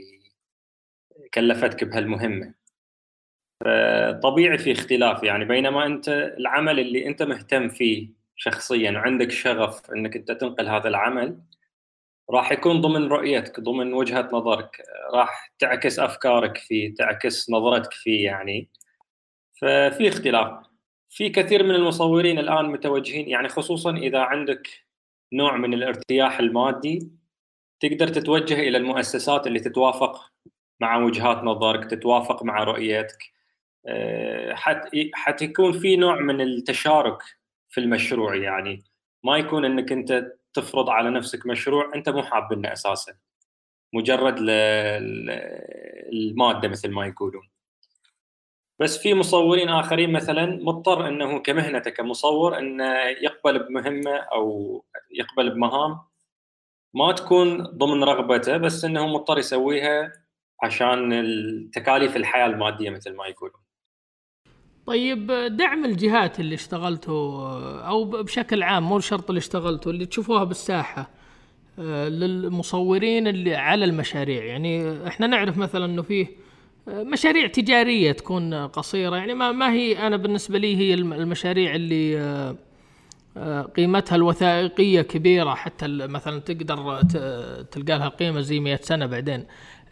كلفتك بهالمهمة. طبيعي في اختلاف يعني بينما أنت العمل اللي أنت مهتم فيه شخصيا وعندك شغف أنك أنت تنقل هذا العمل راح يكون ضمن رؤيتك ضمن وجهة نظرك راح تعكس أفكارك فيه تعكس نظرتك فيه يعني. ففي اختلاف. في كثير من المصورين الآن متوجهين يعني خصوصا إذا عندك نوع من الارتياح المادي تقدر تتوجه إلى المؤسسات اللي تتوافق مع وجهات نظرك تتوافق مع رؤيتك. آه، حتى يكون في نوع من التشارك في المشروع يعني. ما يكون إنك أنت تفرض على نفسك مشروع أنت مو حابه أساسا مجرد المادة مثل ما يقولون بس في مصورين آخرين مثلا مضطر إنه كمهنته كمصور انه يقبل بمهمة أو يقبل بمهام ما تكون ضمن رغبته بس إنه مضطر يسويها عشان تكاليف الحياة المادية مثل ما يقولون. طيب دعم الجهات اللي اشتغلتوا أو بشكل عام مو شرط اللي اشتغلتوا اللي تشوفوها بالساحة آه، للمصورين اللي على المشاريع. يعني إحنا نعرف مثلا إنه فيه مشاريع تجارية تكون قصيرة. يعني ما ما هي أنا بالنسبة لي هي المشاريع اللي آه، آه، قيمتها الوثائقية كبيرة. حتى مثلا تقدر تلقى لها قيمة زي 100 سنة بعدين.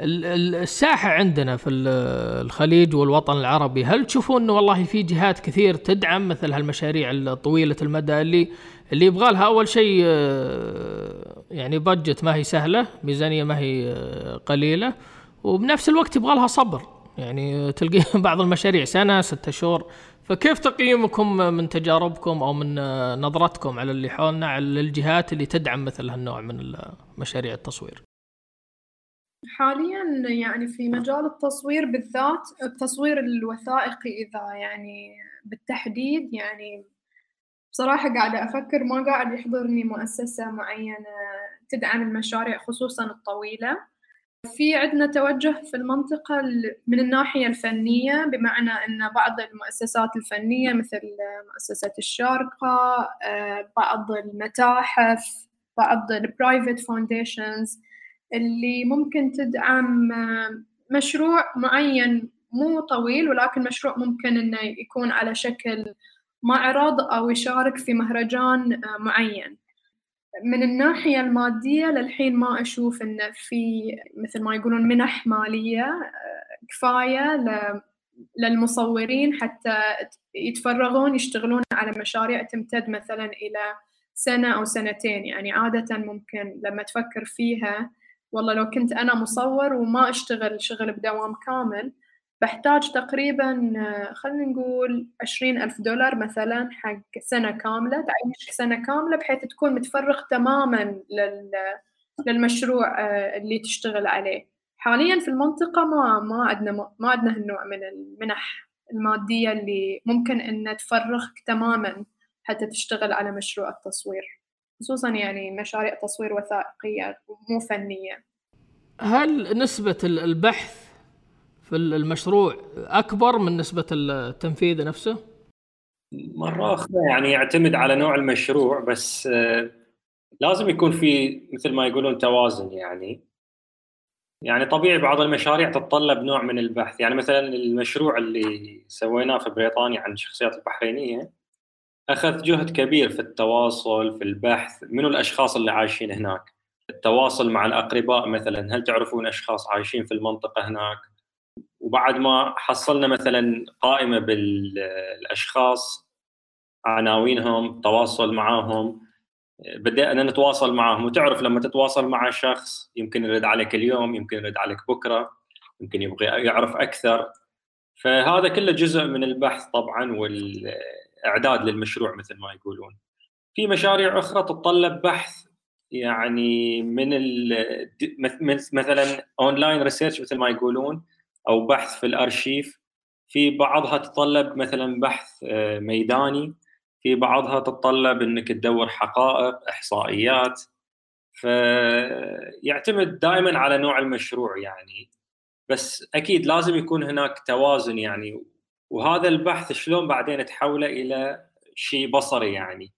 الساحة عندنا في الخليج والوطن العربي هل تشوفون إنه والله في جهات كثير تدعم مثل هالمشاريع الطويلة المدى اللي اللي يبغى لها؟ أول شيء آه، يعني بادجت ما هي سهلة ميزانية ما هي قليلة وبنفس الوقت يبغى لها صبر. يعني تلقي بعض المشاريع سنة ستة شهور. فكيف تقييمكم من تجاربكم أو من نظرتكم على اللي حولنا على الجهات اللي تدعم مثل هالنوع من مشاريع التصوير؟ حاليا يعني في مجال التصوير بالذات التصوير الوثائقي إذا يعني بالتحديد يعني بصراحة قاعدة أفكر ما قاعد يحضرني مؤسسة معينة تدعم المشاريع خصوصا الطويلة. في عندنا توجه في المنطقة من الناحية الفنية بمعنى أن بعض المؤسسات الفنية مثل مؤسسة الشارقة آه، بعض المتاحف بعض ال private foundations اللي ممكن تدعم آه، مشروع معين مو طويل ولكن مشروع ممكن إنه يكون على شكل معرض أو يشارك في مهرجان آه، معين. من الناحية المادية للحين ما أشوف إن في مثل ما يقولون منح مالية آه، كفاية للمصورين حتى يتفرغون يشتغلون على مشاريع تمتد مثلا إلى سنة أو سنتين. يعني عادة ممكن لما تفكر فيها والله لو كنت أنا مصور وما أشتغل شغل بدوام كامل بحتاج تقريبا آه، خلينا نقول عشرين ألف دولار مثلا حق سنة كاملة تعيش سنة كاملة بحيث تكون متفرغ تماما للمشروع آه، اللي تشتغل عليه. حاليا في المنطقة ما ما عندنا ما عندنا هالنوع من المنح المادية اللي ممكن أن تفرغك تماما حتى تشتغل على مشروع التصوير. خصوصا يعني مشاريع تصوير وثائقية مو فنية. هل نسبة البحث في المشروع أكبر من نسبة التنفيذ نفسه؟ مره أخرى يعني يعتمد على نوع المشروع بس آه، لازم يكون في مثل ما يقولون توازن يعني. يعني طبيعي بعض المشاريع تتطلب نوع من البحث. يعني مثلا المشروع اللي سويناه في بريطانيا عن الشخصيات البحرينية أخذ جهد كبير في التواصل في البحث منو الأشخاص اللي عايشين هناك. التواصل مع الأقرباء مثلا هل تعرفون أشخاص عايشين في المنطقة هناك؟ وبعد ما حصلنا مثلا قائمة بالأشخاص عناوينهم تواصل معاهم بدأنا نتواصل معهم وتعرف لما تتواصل مع شخص يمكن يرد عليك اليوم يمكن يرد عليك بكرة يمكن يبغى يعرف أكثر. فهذا كله جزء من البحث طبعا والإعداد للمشروع مثل ما يقولون. في مشاريع أخرى تتطلب بحث يعني من مثلا online research مثل ما يقولون أو بحث في الأرشيف في بعضها تتطلب مثلا بحث آه، ميداني في بعضها تتطلب إنك تدور حقائق إحصائيات فيعتمد دائما على نوع المشروع يعني. بس أكيد لازم يكون هناك توازن يعني. وهذا البحث شلون بعدين تحوله إلى شيء بصري يعني.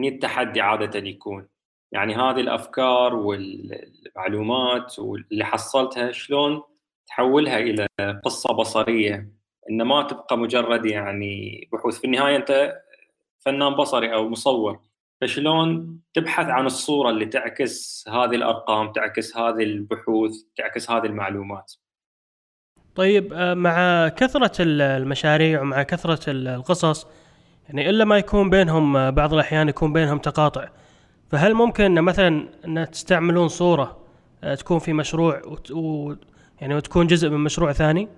التحدي عادة يكون. يعني هذه الأفكار والمعلومات واللي حصلتها شلون تحولها إلى قصة بصرية ان ما تبقى مجرد يعني بحوث. في النهاية أنت فنان بصري أو مصور فشلون تبحث عن الصورة اللي تعكس هذه الأرقام تعكس هذه البحوث تعكس هذه المعلومات؟ طيب آه، مع كثرة المشاريع ومع كثرة القصص يعني إلا ما يكون بينهم آه، بعض الأحيان يكون بينهم تقاطع. فهل ممكن مثلا أن تستعملون صورة آه، تكون في مشروع و... يعني وتكون جزء من مشروع ثاني؟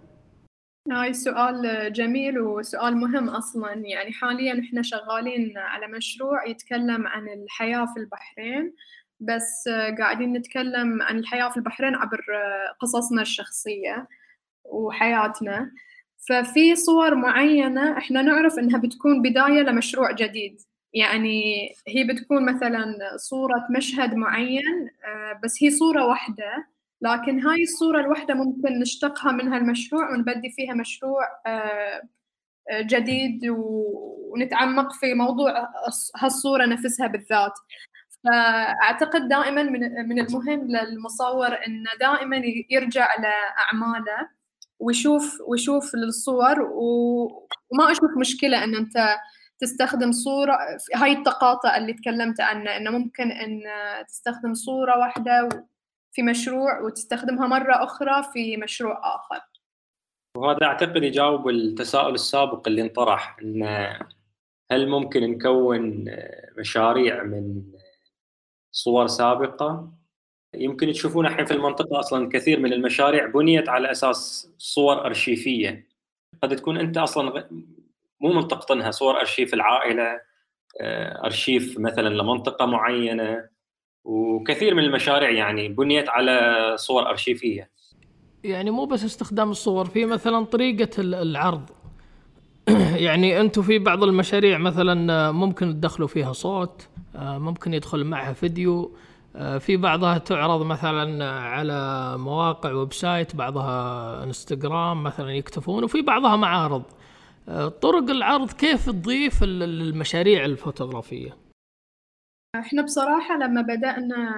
هاي سؤال جميل وسؤال مهم أصلا. يعني حاليا إحنا شغالين على مشروع يتكلم عن الحياة في البحرين بس قاعدين نتكلم عن الحياة في البحرين عبر قصصنا الشخصية وحياتنا. ففي صور معينة إحنا نعرف إنها بتكون بداية لمشروع جديد. يعني هي بتكون مثلا صورة مشهد معين آه، بس هي صورة واحدة لكن هاي الصورة الواحدة ممكن نشتقها من هالمشروع ونبدي فيها مشروع آه، آه، جديد ونتعمق في موضوع هالصورة نفسها بالذات. فأعتقد دائما من المهم للمصور إنه دائما يرجع لأعماله ويشوف ويشوف الصور وما أشوف مشكلة إن أنت تستخدم صورة هاي التقاطع اللي تكلمت عنه إنه ممكن إن تستخدم صورة واحدة في مشروع وتستخدمها مرة أخرى في مشروع آخر. وهذا أعتقد يجاوب التساؤل السابق اللي انطرح أن هل ممكن نكون مشاريع من صور سابقة؟ يمكن تشوفون الحين في المنطقة أصلا كثير من المشاريع بنيت على أساس صور أرشيفية. قد تكون أنت أصلا مو منطقتنها صور أرشيف العائلة آه، أرشيف مثلا لمنطقة معينة وكثير من المشاريع يعني بنيت على صور أرشيفية. يعني مو بس استخدام الصور في مثلا طريقة العرض. يعني أنتم في بعض المشاريع مثلا ممكن تدخلوا فيها صوت آه، ممكن يدخل معها فيديو آه، في بعضها تعرض مثلا على مواقع website بعضها انستغرام مثلا يكتفون وفي بعضها معارض. آه، طرق العرض كيف تضيف المشاريع الفوتوغرافية؟ إحنا بصراحة لما بدأنا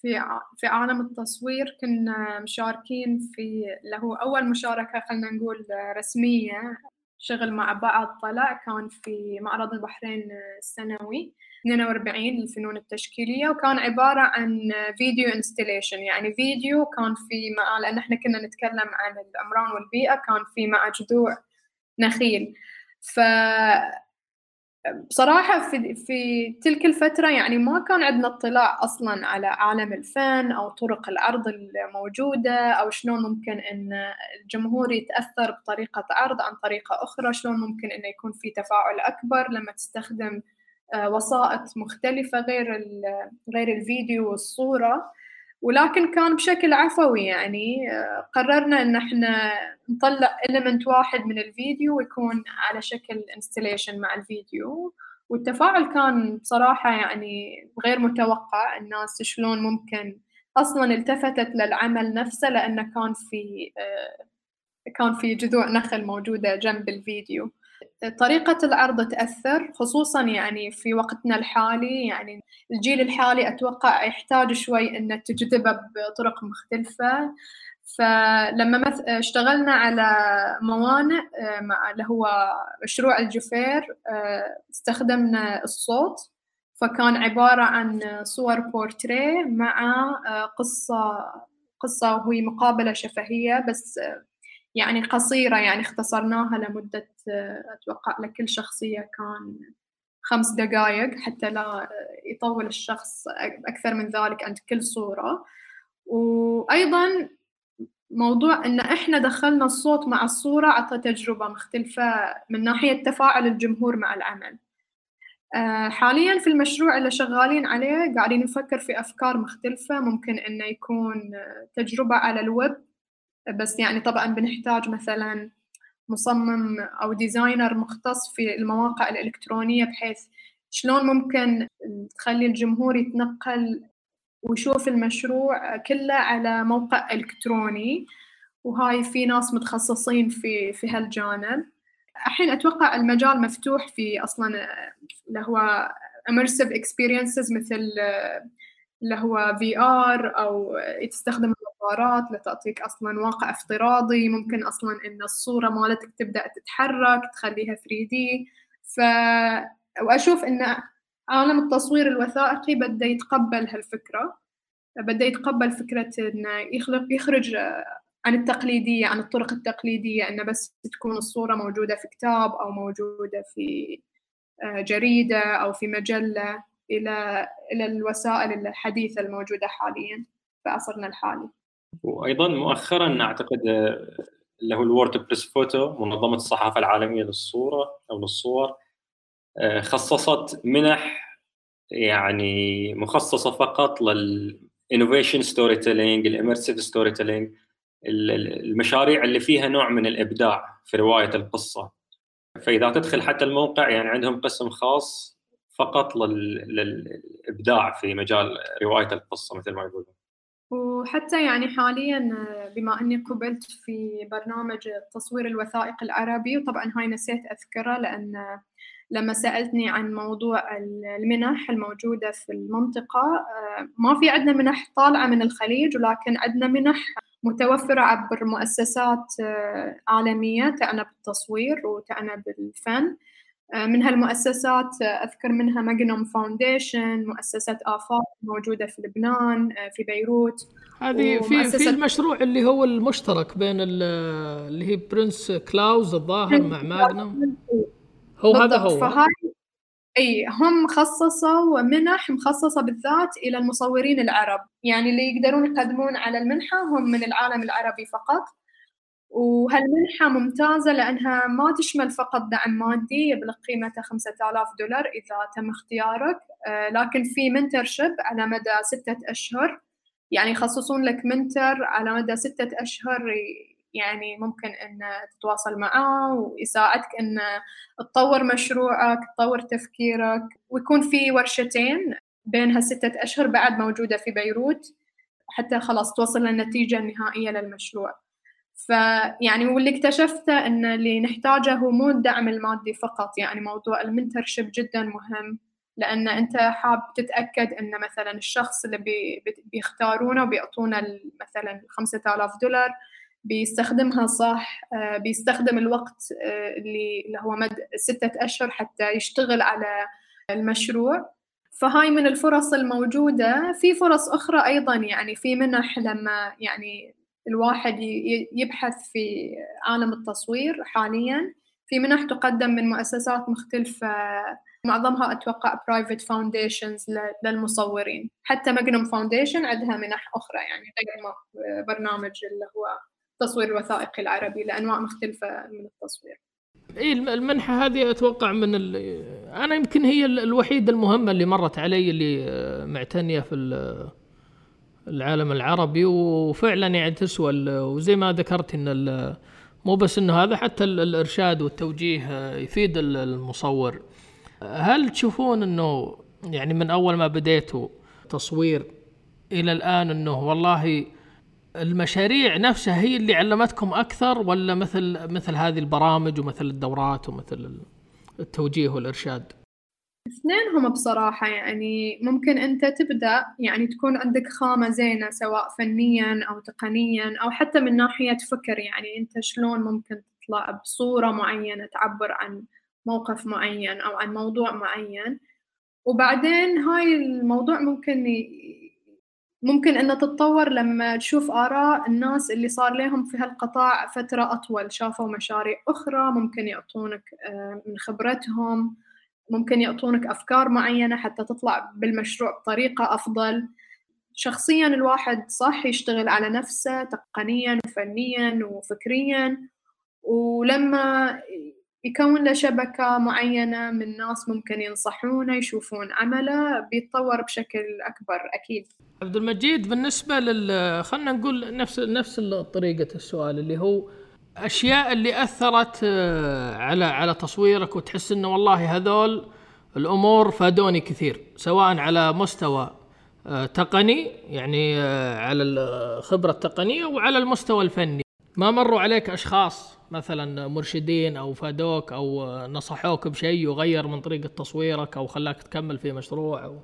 في في عالم التصوير كنا مشاركين في اللي هو أول مشاركة خلينا نقول رسمية شغل مع بعض طلع كان في معرض البحرين السنوي 42 للفنون التشكيلية وكان عبارة عن video installation يعني فيديو كان في مع لأن إحنا كنا نتكلم عن العمران والبيئة كان في مع جذوع نخيل. ف بصراحة في في تلك الفترة يعني ما كان عندنا اطلاع أصلا على عالم الفن أو طرق العرض الموجودة أو شلون ممكن إن الجمهور يتأثر بطريقة عرض عن طريقة أخرى شلون ممكن إنه يكون في تفاعل أكبر لما تستخدم آه، وسائط مختلفة غير غير الفيديو والصورة. ولكن كان بشكل عفوي يعني قررنا إن إحنا نطلع element واحد من الفيديو ويكون على شكل انستليشن مع الفيديو. والتفاعل كان بصراحة يعني غير متوقع الناس شلون ممكن أصلا التفتت للعمل نفسه لأنه كان في آه، كان في جذوع نخل موجودة جنب الفيديو. طريقة العرض تأثر خصوصا يعني في وقتنا الحالي يعني الجيل الحالي أتوقع يحتاج شوي إنه تجذبه بطرق مختلفة فلما. اشتغلنا على موانئ مع اللي هو مشروع الجفير استخدمنا الصوت فكان عبارة عن صور بورتريه مع قصة قصة وهي مقابلة شفهية بس يعني قصيرة يعني اختصرناها لمدة أتوقع لكل شخصية كان خمس دقائق حتى لا يطول الشخص أكثر من ذلك عند كل صورة. وأيضا موضوع إن إحنا دخلنا الصوت مع الصورة عطى تجربة مختلفة من ناحية تفاعل الجمهور مع العمل. آه، حاليا في المشروع اللي شغالين عليه قاعدين نفكر في أفكار مختلفة ممكن إنه يكون تجربة على الويب بس يعني طبعا بنحتاج مثلا مصمم أو designer مختص في المواقع الإلكترونية بحيث شلون ممكن تخلي الجمهور يتنقل ويشوف المشروع كله على موقع إلكتروني. وهاي في ناس متخصصين في في هالجانب. الحين أتوقع المجال مفتوح في أصلا اللي هو immersive experiences مثل اللي هو في ار أو تستخدم النظارات لتعطيك أصلا واقع افتراضي ممكن أصلا إن الصورة مالتك تبدأ تتحرك تخليها 3 دي ف وأشوف إن عالم التصوير الوثائقي بدا يتقبل هالفكرة بدا يتقبل فكرة انه يخلق يخرج عن التقليدية عن الطرق التقليدية إنه بس تكون الصورة موجودة في كتاب أو موجودة في آه، جريدة أو في مجلة إلى إلى الوسائل الحديثة الموجودة حاليا في عصرنا الحالي. وأيضا مؤخرا أعتقد آه، اللي هو ال World Press Photo منظمة الصحافة العالمية للصورة أو للصور آه، خصصت منح يعني مخصصة فقط لل innovation storytelling ال immersive storytelling المشاريع اللي فيها نوع من الإبداع في رواية القصة. فإذا تدخل حتى الموقع يعني عندهم قسم خاص فقط للإبداع في مجال رواية القصة مثل ما يقولون. وحتى يعني حاليا بما أني قبلت في برنامج التصوير الوثائقي العربي وطبعا هاي نسيت أذكره لأن لما سألتني عن موضوع المنح الموجودة في المنطقة ما في عندنا منح طالعة من الخليج ولكن عندنا منح متوفرة عبر مؤسسات آه، عالمية تعنى بالتصوير وتعنى بالفن آه، من هالمؤسسات آه، أذكر منها ماجنوم فاونديشن مؤسسة آفاق موجودة في لبنان في بيروت هذه في في المشروع اللي هو المشترك بين اللي هي Prince Claus الظاهر مع Magnum هو هذا هو. فهاي إي هم خصصوا منح مخصصة بالذات إلى المصورين العرب. يعني اللي يقدرون يقدمون على المنحة هم من العالم العربي فقط. وهالمنحة ممتازة لأنها ما تشمل فقط دعم مادي يبلغ قيمته 5000 دولار إذا تم اختيارك. آه، لكن في mentorship على مدى ستة أشهر. يعني يخصصون لك mentor على مدى ستة أشهر يعني ممكن إن تتواصل معاه ويساعدك إن تطور مشروعك تطور تفكيرك. ويكون في ورشتين بينها ستة أشهر بعد موجودة في بيروت حتى خلاص توصل للنتيجة النهائية للمشروع. فيعني واللي اكتشفته إن اللي نحتاجه هو مو الدعم المادي فقط يعني موضوع ال mentorship جدا مهم لأن أنت حاب تتأكد إن مثلا الشخص اللي بي بيختارونه وبيعطونا مثلا 5000 دولار بيستخدمها صح آه، بيستخدم الوقت آه، اللي اللي هو مد ستة أشهر حتى يشتغل على المشروع. فهاي من الفرص الموجودة. في فرص أخرى أيضا يعني في منح لما يعني الواحد يبحث في عالم التصوير حاليا. في منح تقدم من مؤسسات مختلفة معظمها أتوقع private foundations للمصورين. حتى ماجنوم Foundation عندها منح أخرى يعني غير برنامج اللي هو التصوير الوثائقي العربي لأنواع مختلفة من التصوير. إي المنحة هذه أتوقع من ال... أنا يمكن هي الوحيدة المهمة اللي مرت علي اللي معتنية في العالم العربي وفعلا يعني تسوى وزي ما ذكرت إن مو بس إنه هذا حتى الإرشاد والتوجيه آه، يفيد المصور هل تشوفون إنه يعني من أول ما بديتوا تصوير إلى الآن إنه والله المشاريع نفسها هي اللي علمتكم أكثر ولا مثل مثل هذه البرامج ومثل الدورات ومثل التوجيه والإرشاد؟ اثنينهم بصراحة يعني ممكن أنت تبدأ يعني تكون عندك خامة زينة سواء فنيا أو تقنيا أو حتى من ناحية فكر. يعني أنت شلون ممكن تطلع بصورة معينة تعبر عن موقف معين أو عن موضوع معين. وبعدين هاي الموضوع ممكن ي... ممكن إنه تتطور لما تشوف آراء الناس اللي صار لهم في هالقطاع فترة أطول. شافوا مشاريع أخرى ممكن يعطونك آه، من خبرتهم. ممكن يعطونك أفكار معينة حتى تطلع بالمشروع بطريقة أفضل. شخصيا الواحد صح يشتغل على نفسه تقنيا وفنيا وفكريا ولما يكون له شبكة معينة من ناس ممكن ينصحونه يشوفون عمله بيتطور بشكل أكبر أكيد. عبد المجيد بالنسبة لل خلينا نقول نفس نفس طريقة السؤال اللي هو أشياء اللي أثرت آه، على على تصويرك وتحس إنه والله هذول الأمور فادوني كثير سواء على مستوى آه، تقني يعني آه، على الخبرة التقنية وعلى المستوى الفني. ما مروا عليك أشخاص مثلا مرشدين أو فادوك أو نصحوك بشيء يغير من طريقة تصويرك أو خلاك تكمل في مشروع أو...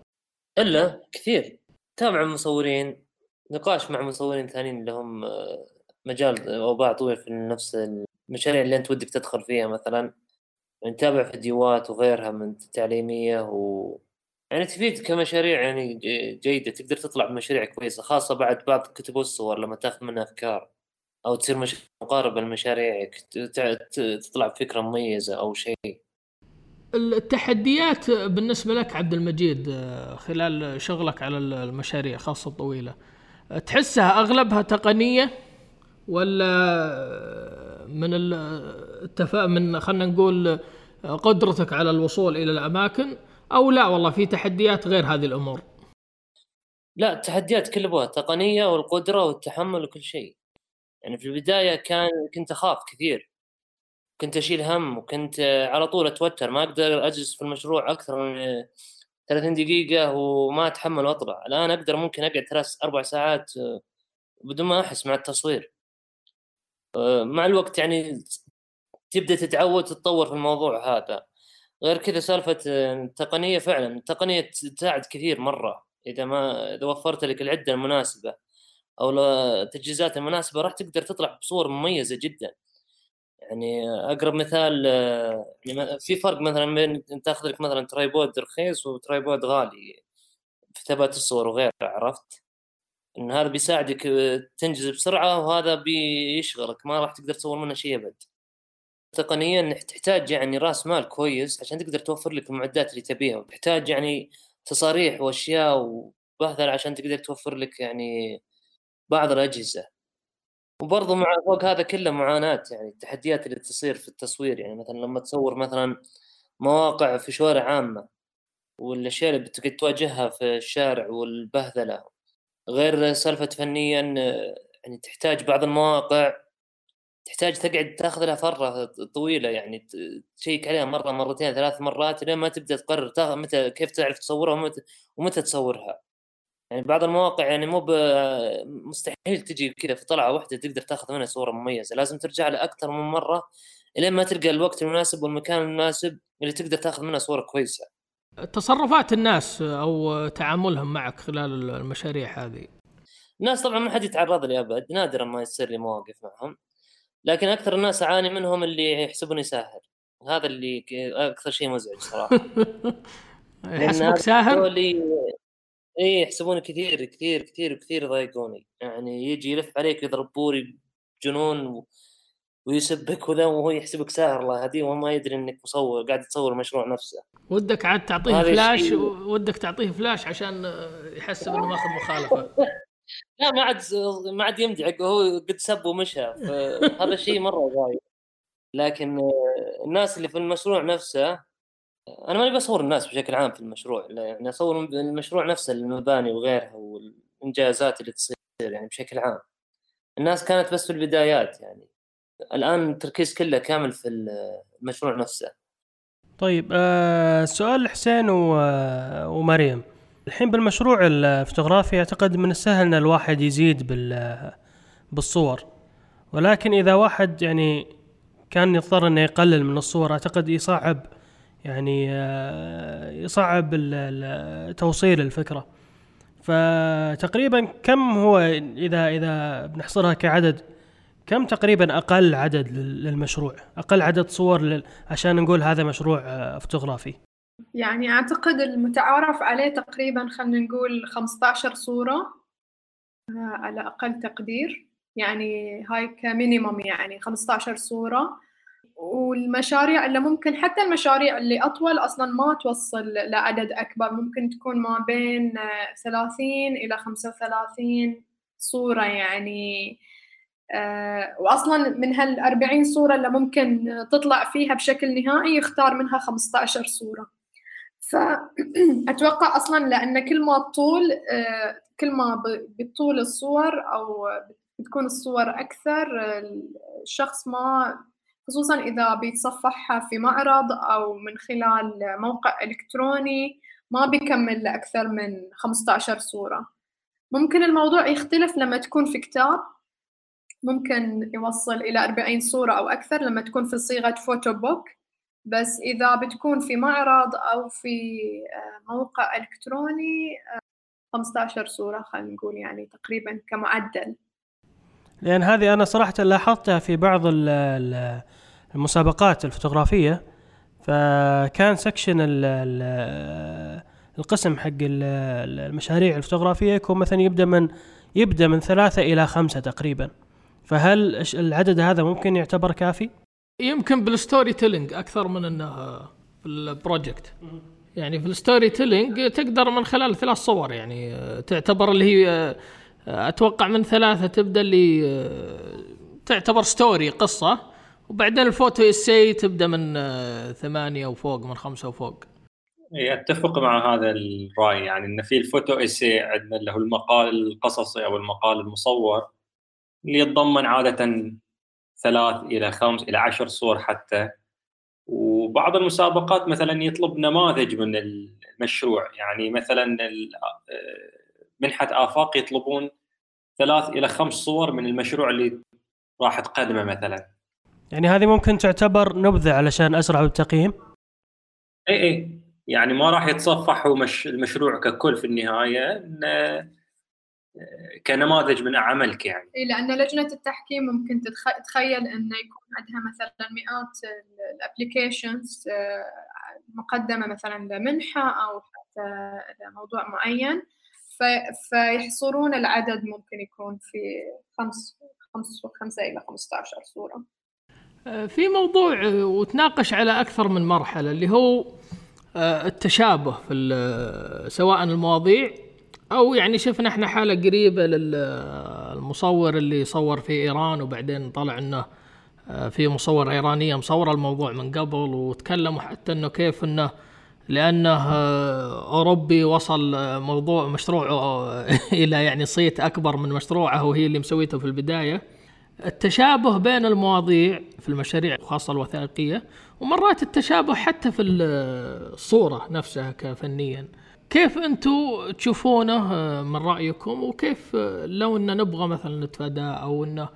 إلا كثير. تابع مصورين نقاش مع مصورين ثانيين لهم آه، مجال أو باع طويل في نفس المشاريع اللي أنت ودك تدخل فيها مثلا. نتابع يعني فيديوهات وغيرها من تعليميه و يعني تفيد كمشاريع يعني جيدة. تقدر تطلع بمشاريع كويسة خاصة بعد بعض الكتب والصور لما تاخذ منها أفكار أو تصير مش... مقاربة لمشاريعك. تطلع بفكرة مميزة أو شيء. التحديات بالنسبة لك عبد المجيد خلال شغلك على المشاريع خاصة الطويلة تحسها أغلبها تقنية؟ ولا من التفا من خلينا نقول قدرتك على الوصول إلى الأماكن أو لا والله في تحديات غير هذه الأمور؟ لا التحديات كلها تقنيه والقدرة والتحمل وكل شيء. يعني في البداية كان كنت أخاف كثير. كنت أشيل هم وكنت على طول أتوتر ما أقدر أجلس في المشروع أكثر من 30 دقيقة وما أتحمل وأطلع. الآن أقدر ممكن أقعد ثلاث أربع ساعات بدون ما أحس مع التصوير. مع الوقت يعني تبدأ تتعود تتطور في الموضوع هذا غير كذا سالفة التقنية فعلا التقنية تساعد كثير مرة إذا ما إذا وفرت لك العدة المناسبة أو التجهيزات المناسبة راح تقدر تطلع بصور مميزة جدا يعني أقرب مثال يعني في فرق مثلا بين تاخذ لك مثلا tripod رخيص و tripod غالي في ثبات الصور وغيره عرفت؟ إن هذا بيساعدك تنجز بسرعة وهذا بيشغلك ما راح تقدر تصور منه شيء أبد. تقنيا تحتاج يعني رأس مال كويس عشان تقدر توفر لك المعدات اللي تبيها. تحتاج يعني تصاريح وأشياء وبهذل عشان تقدر توفر لك يعني بعض الأجهزة. وبرضه مع فوق هذا كله معاناة يعني التحديات اللي تصير في التصوير. يعني مثلا لما تصور مثلا مواقع في شوارع عامة والأشياء اللي بتقعد تواجهها في الشارع والبهذلة غير سالفة فنيا يعني تحتاج بعض المواقع تحتاج تقعد تاخذ لها فرة طويلة يعني تشيك عليها مرة مرتين ثلاث مرات لين ما تبدأ تقرر متى كيف تعرف تصورها ومتى, ومتى تصورها. يعني بعض المواقع يعني مو مستحيل تجي كذا في طلعة واحدة تقدر تاخذ منها صورة مميزة لازم ترجع لها أكثر من مرة الين ما تلقى الوقت المناسب والمكان المناسب اللي تقدر تاخذ منها صورة كويسة. تصرفات الناس أو تعاملهم معك خلال المشاريع هذه؟ الناس طبعا ما حد يتعرض لي أبد. نادرا ما يصير لي مواقف معهم. لكن أكثر الناس أعاني منهم اللي يحسبوني ساهر. هذا اللي أكثر شيء مزعج صراحة. يحسبك ساهر؟ إي يحسبوني كثير كثير كثير كثير يضايقوني يعني يجي يلف عليك يضرب بوري بجنون و... ويسبك وذا وهو يحسبك ساهر الله. هديه وهو ما يدري إنك مصور قاعد تصور المشروع نفسه. ودك عاد تعطيه فلاش ودك تعطيه فلاش عشان يحسب إنه ماخذ مخالفة. لا ما عاد ما عاد يمدحك. وهو قد سب ومشى. هذا الشيء مرة ضايق لكن الناس اللي في المشروع نفسه أنا ماني بصور الناس بشكل عام في المشروع. يعني أصور المشروع نفسه المباني وغيرها والإنجازات اللي تصير يعني بشكل عام. الناس كانت بس في البدايات يعني. الآن التركيز كله كامل في المشروع نفسه. طيب آه سؤال حسين ومريم. الحين بالمشروع الفوتوغرافي أعتقد من السهل إن الواحد يزيد بال بالصور. ولكن إذا واحد يعني كان يضطر إنه يقلل من الصور أعتقد يصعب يعني آه، يصعب توصيل الفكرة. فتقريبا كم هو إذا إذا بنحصرها كعدد؟ كم تقريبا أقل عدد للمشروع؟ أقل عدد صور عشان نقول هذا مشروع آه، فوتوغرافي. يعني أعتقد المتعارف عليه تقريبا خلينا نقول 15 صورة آه، على أقل تقدير. يعني هاي كمينيموم يعني 15 صورة. والمشاريع اللي ممكن حتى المشاريع اللي أطول أصلا ما توصل لعدد أكبر. ممكن تكون ما بين 30 إلى 35 صورة يعني. آه، واصلا من هال 40 صورة اللي ممكن تطلع فيها بشكل نهائي يختار منها 15 صورة. فاتوقع أصلا لأن كل ما الطول آه، كل ما بتطول الصور أو بتكون الصور أكثر الشخص ما خصوصا إذا بيتصفحها في معرض أو من خلال موقع إلكتروني ما بيكمل لأكثر من 15 صورة. ممكن الموضوع يختلف لما تكون في كتاب. ممكن يوصل إلى 40 صورة أو أكثر لما تكون في صيغة photo book بس إذا بتكون في معرض أو في آه، موقع إلكتروني 15 آه، صورة خلينا نقول يعني تقريبا كمعدل. لأن هذه أنا صراحة لاحظتها في بعض المسابقات الفوتوغرافية. فكان section القسم حق المشاريع الفوتوغرافية يكون مثلا يبدأ من يبدأ من ثلاثة إلى خمسة تقريبا. فهل العدد هذا ممكن يعتبر كافي؟ يمكن بال storytelling أكثر من إنه في ال project يعني في ال storytelling تقدر من خلال ثلاث صور يعني تعتبر اللي هي أتوقع من ثلاثة تبدأ اللي تعتبر story قصة وبعدين ال photo essay تبدأ من ثمانية وفوق من خمسة وفوق. اي أتفق مع هذا الرأي يعني إن في ال photo essay عندنا اللي هو المقال القصصي أو المقال المصور اللي يتضمن عادة ثلاث إلى خمس إلى عشر صور حتى. وبعض المسابقات مثلا يطلب نماذج من المشروع. يعني مثلا منحه آفاق يطلبون ثلاث إلى خمس صور من المشروع اللي راح تقدمه مثلا. يعني هذه ممكن تعتبر نبذة علشان أسرع بالتقييم اي اي يعني ما راح يتصفح مش المشروع ككل في النهاية. كنماذج من عملك يعني. اي لأن لجنة التحكيم ممكن تتخيل انه يكون عندها مثلا مئات الابلكيشنز آه، مقدمة مثلا لمنحة أو حتى لموضوع معين فيحصرون العدد ممكن يكون في خمس خمس خمسة إلى 15 صورة. آه، في موضوع آه، وتناقش على أكثر من مرحلة اللي هو التشابه في سواء المواضيع أو يعني شفنا إحنا حالة قريبة للمصور اللي صور في إيران وبعدين طلع إنه آه، في مصور إيرانية مصوره الموضوع من قبل وتكلموا حتى إنه كيف إنه لأنه آه، أوروبي وصل آه، موضوع مشروعه إلى يعني صيت أكبر من مشروعه وهي اللي مسويته في البداية. التشابه بين المواضيع في المشاريع خاصة الوثائقية ومرات التشابه حتى في الصورة نفسها كفنيا. كيف أنتم تشوفونه آه، من رأيكم؟ وكيف آه، لو إن نبغى مثلا نتفاداه أو انه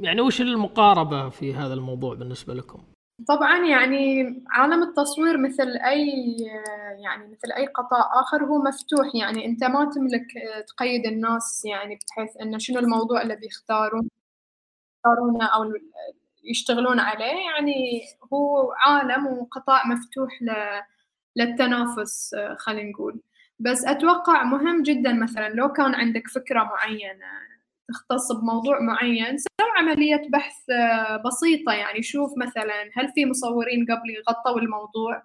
يعني وش المقاربة في هذا الموضوع بالنسبة لكم؟ طبعا يعني عالم التصوير مثل أي يعني مثل أي قطاع آخر هو مفتوح. يعني أنت ما تملك تقيد الناس يعني بحيث انه شنو الموضوع اللي بيختارون يختارونه أو يشتغلون عليه. يعني هو عالم وقطاع مفتوح للتنافس آه، خلينا نقول. بس أتوقع مهم جدا مثلا لو كان عندك فكرة معينة تختص بموضوع معين سوي عملية بحث آه، بسيطة يعني. شوف مثلا هل في مصورين قبلي غطوا الموضوع؟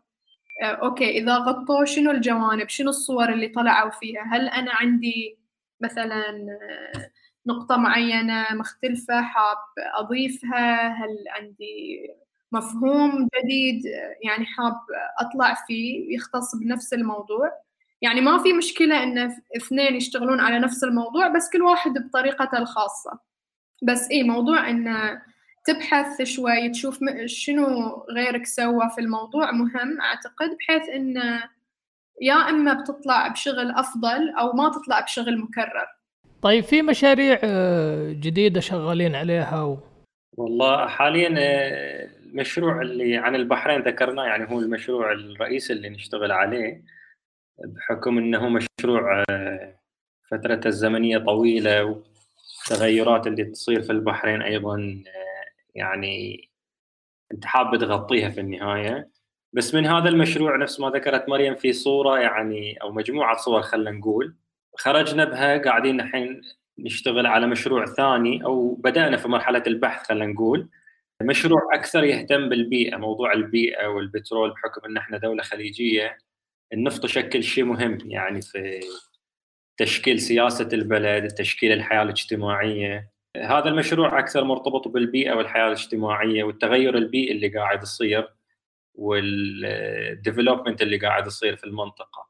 آه، أوكي. إذا غطوا شنو الجوانب؟ شنو الصور اللي طلعوا فيها؟ هل أنا عندي مثلا آه، نقطة معينة مختلفة حاب أضيفها؟ هل عندي مفهوم جديد؟ يعني حاب أطلع فيه يختص بنفس الموضوع؟ يعني ما في مشكلة إن اثنين يشتغلون على نفس الموضوع بس كل واحد بطريقته الخاصة. بس إيه موضوع إن تبحث شوي تشوف شنو غيرك سوى في الموضوع مهم أعتقد بحيث إن يا إما بتطلع بشغل أفضل أو ما تطلع بشغل مكرر. طيب في مشاريع آه، جديدة شغالين عليها و... والله حاليا آه، المشروع اللي عن البحرين ذكرناه يعني هو المشروع الرئيسي اللي نشتغل عليه. بحكم إنه مشروع آه، فترته الزمنية طويلة والتغيرات اللي تصير في البحرين أيضا آه، يعني أنت حاب تغطيها في النهاية. بس من هذا المشروع نفس ما ذكرت مريم في صورة يعني أو مجموعة صور خلينا نقول خرجنا بها قاعدين الحين نشتغل على مشروع ثاني أو بدأنا في مرحلة البحث خلينا نقول. مشروع أكثر يهتم بالبيئة موضوع البيئة والبترول بحكم إن إحنا دولة خليجية. النفط يشكل شيء مهم يعني في تشكيل سياسة البلد تشكيل الحياة الاجتماعية. هذا المشروع أكثر مرتبط بالبيئة والحياة الاجتماعية والتغير البيئي اللي قاعد يصير والديفلوبمنت اللي قاعد يصير في المنطقة.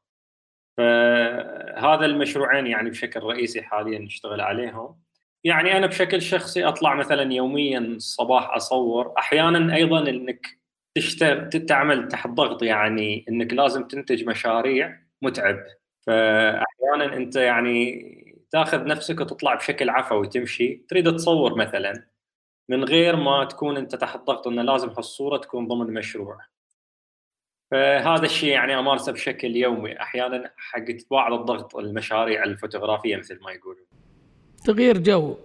فهذا المشروعين يعني بشكل رئيسي حاليا نشتغل عليهم. يعني أنا بشكل شخصي أطلع مثلا يوميا الصباح أصور. أحيانا أيضا إنك تشتغل تعمل تحت ضغط يعني إنك لازم تنتج مشاريع متعب. فاحيانا أنت يعني تأخذ نفسك وتطلع بشكل عفوي تمشي. تريد تصور مثلا من غير ما تكون أنت تحت ضغط إنه لازم هالصورة تكون ضمن مشروع. فهذا الشيء يعني أمارسه بشكل يومي. أحيانا حق بعض الضغط المشاريع الفوتوغرافية مثل ما يقولون. تغيير جو.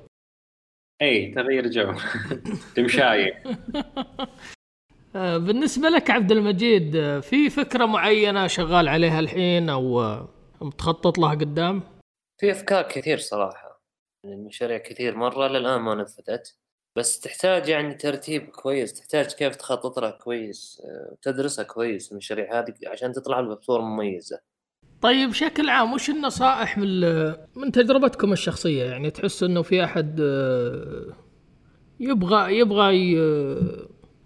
اي تغيير جو. تمشاي بالنسبة لك عبد المجيد آه، في فكرة معينة شغال عليها الحين أو آه، متخطط لها قدام؟ في أفكار كثير صراحة. المشاريع كثير مرة للان ما نفذت. بس تحتاج يعني ترتيب كويس تحتاج كيف تخطط لها كويس وتدرسها كويس المشاريع هذه عشان تطلع بصورة مميزة. طيب بشكل عام وش النصائح من من تجربتكم الشخصية؟ يعني تحس إنه في أحد يبغى يبغى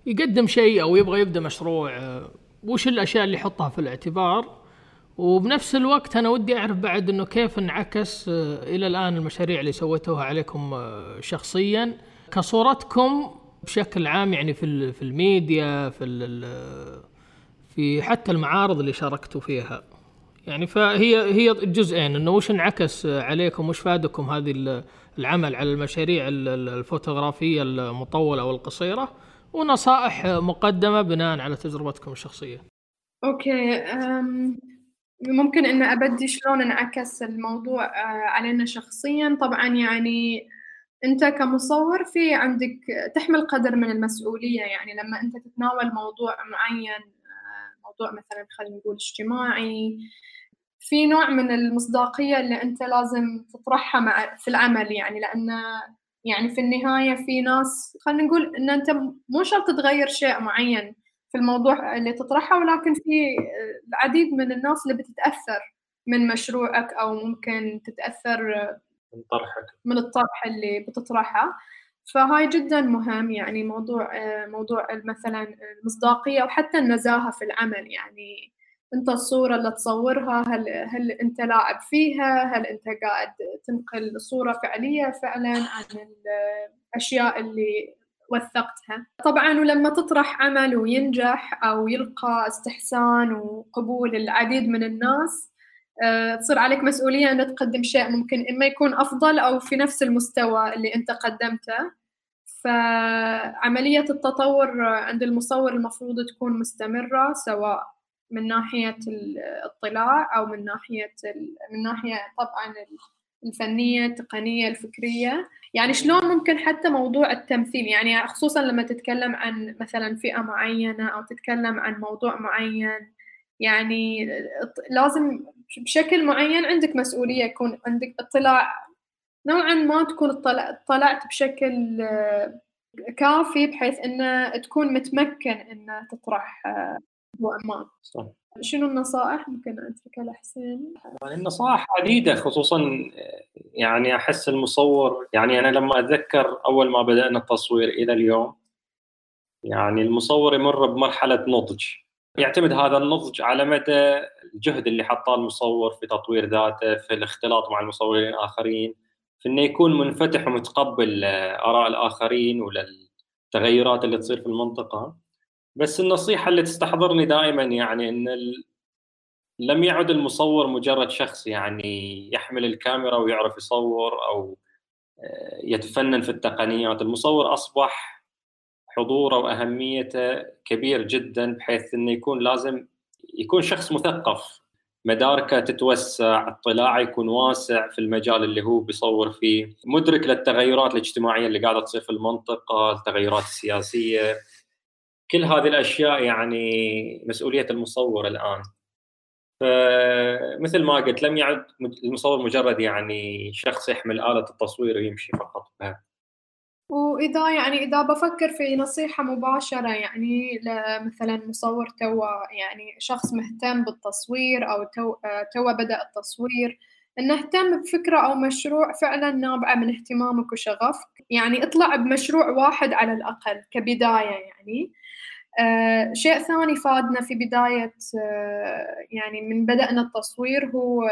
يقدم شيء أو يبغى يبدأ مشروع وش الأشياء اللي يحطها في الاعتبار؟ وبنفس الوقت أنا ودي أعرف بعد إنه كيف انعكس إلى الآن المشاريع اللي سويتوها عليكم شخصيا. كصورتكم بشكل عام يعني في في الميديا في في حتى المعارض اللي شاركتوا فيها. يعني فهي هي جزئين إنه وش انعكس عليكم وش فادكم هذه العمل على المشاريع الفوتوغرافية المطولة والقصيره ونصائح مقدمة بناء على تجربتكم الشخصية. okay ممكن إن أبدي شلون انعكس الموضوع آه، علينا شخصيا. طبعا يعني أنت كمصور في عندك تحمل قدر من المسؤولية. يعني لما أنت تتناول موضوع معين آه، موضوع مثلا خلينا نقول اجتماعي في نوع من المصداقية اللي أنت لازم تطرحها مع في العمل. يعني لأن يعني في النهاية في ناس خلينا نقول إن أنت مو شرط تغير شيء معين في الموضوع اللي تطرحه ولكن في العديد من الناس اللي بتتأثر من مشروعك أو ممكن تتأثر من طرحك. من الطرح اللي بتطرحه. فهاي جدا مهم يعني موضوع موضوع مثلا المصداقية وحتى النزاهة في العمل يعني انت الصورة اللي تصورها هل هل انت لاعب فيها؟ هل انت قاعد تنقل صورة فعلية فعلا عن الأشياء اللي وثقتها؟ طبعا ولما تطرح عمل وينجح أو يلقى استحسان وقبول العديد من الناس آه، تصير عليك مسؤولية أن تقدم شيء ممكن إما يكون أفضل أو في نفس المستوى اللي أنت قدمته. فعملية التطور عند المصور المفروض تكون مستمرة سواء من ناحية الاطلاع أو من ناحية من ناحية طبعا الفنية التقنية الفكرية. يعني شلون ممكن حتى موضوع التمثيل؟ يعني خصوصا لما تتكلم عن مثلا فئة معينة أو تتكلم عن موضوع معين. يعني لازم بشكل معين عندك مسؤولية يكون عندك اطلاع. نوعا ما تكون اطلعت بشكل كافي بحيث إنه تكون متمكن إنه تطرح ما صح. شنو النصائح ممكن اتركها لحسين؟ يعني النصائح عديدة خصوصا يعني أحس المصور يعني أنا لما أتذكر أول ما بدأنا التصوير إلى اليوم يعني المصور يمر بمرحلة نضج يعتمد هذا النضج على مدى الجهد اللي حطاه المصور في تطوير ذاته في الاختلاط مع المصورين الآخرين في إنه يكون منفتح ومتقبل آراء الآخرين وللتغيرات اللي تصير في المنطقة بس النصيحة اللي تستحضرني دائما يعني إن ال... لم يعد المصور مجرد شخص يعني يحمل الكاميرا ويعرف يصور أو آه، يتفنن في التقنيات. المصور أصبح حضوره وأهميته كبير جدا بحيث إنه يكون لازم يكون شخص مثقف. مداركه تتوسع اطلاعه يكون واسع في المجال اللي هو بيصور فيه. مدرك للتغيرات الاجتماعية اللي قاعدة تصير في المنطقة التغيرات السياسية. كل هذه الأشياء يعني مسؤولية المصور الآن. فمثل ما قلت لم يعد المصور مجرد يعني شخص يحمل آلة التصوير ويمشي فقط بها. وإذا يعني إذا بفكر في نصيحة مباشرة يعني مثلا مصور توا يعني شخص مهتم بالتصوير أو تو توا بدأ التصوير إنه اهتم بفكرة أو مشروع فعلا نابعة من اهتمامك وشغفك. يعني اطلع بمشروع واحد على الأقل كبداية يعني. آه شيء ثاني فادنا في بداية آه يعني من بدأنا التصوير هو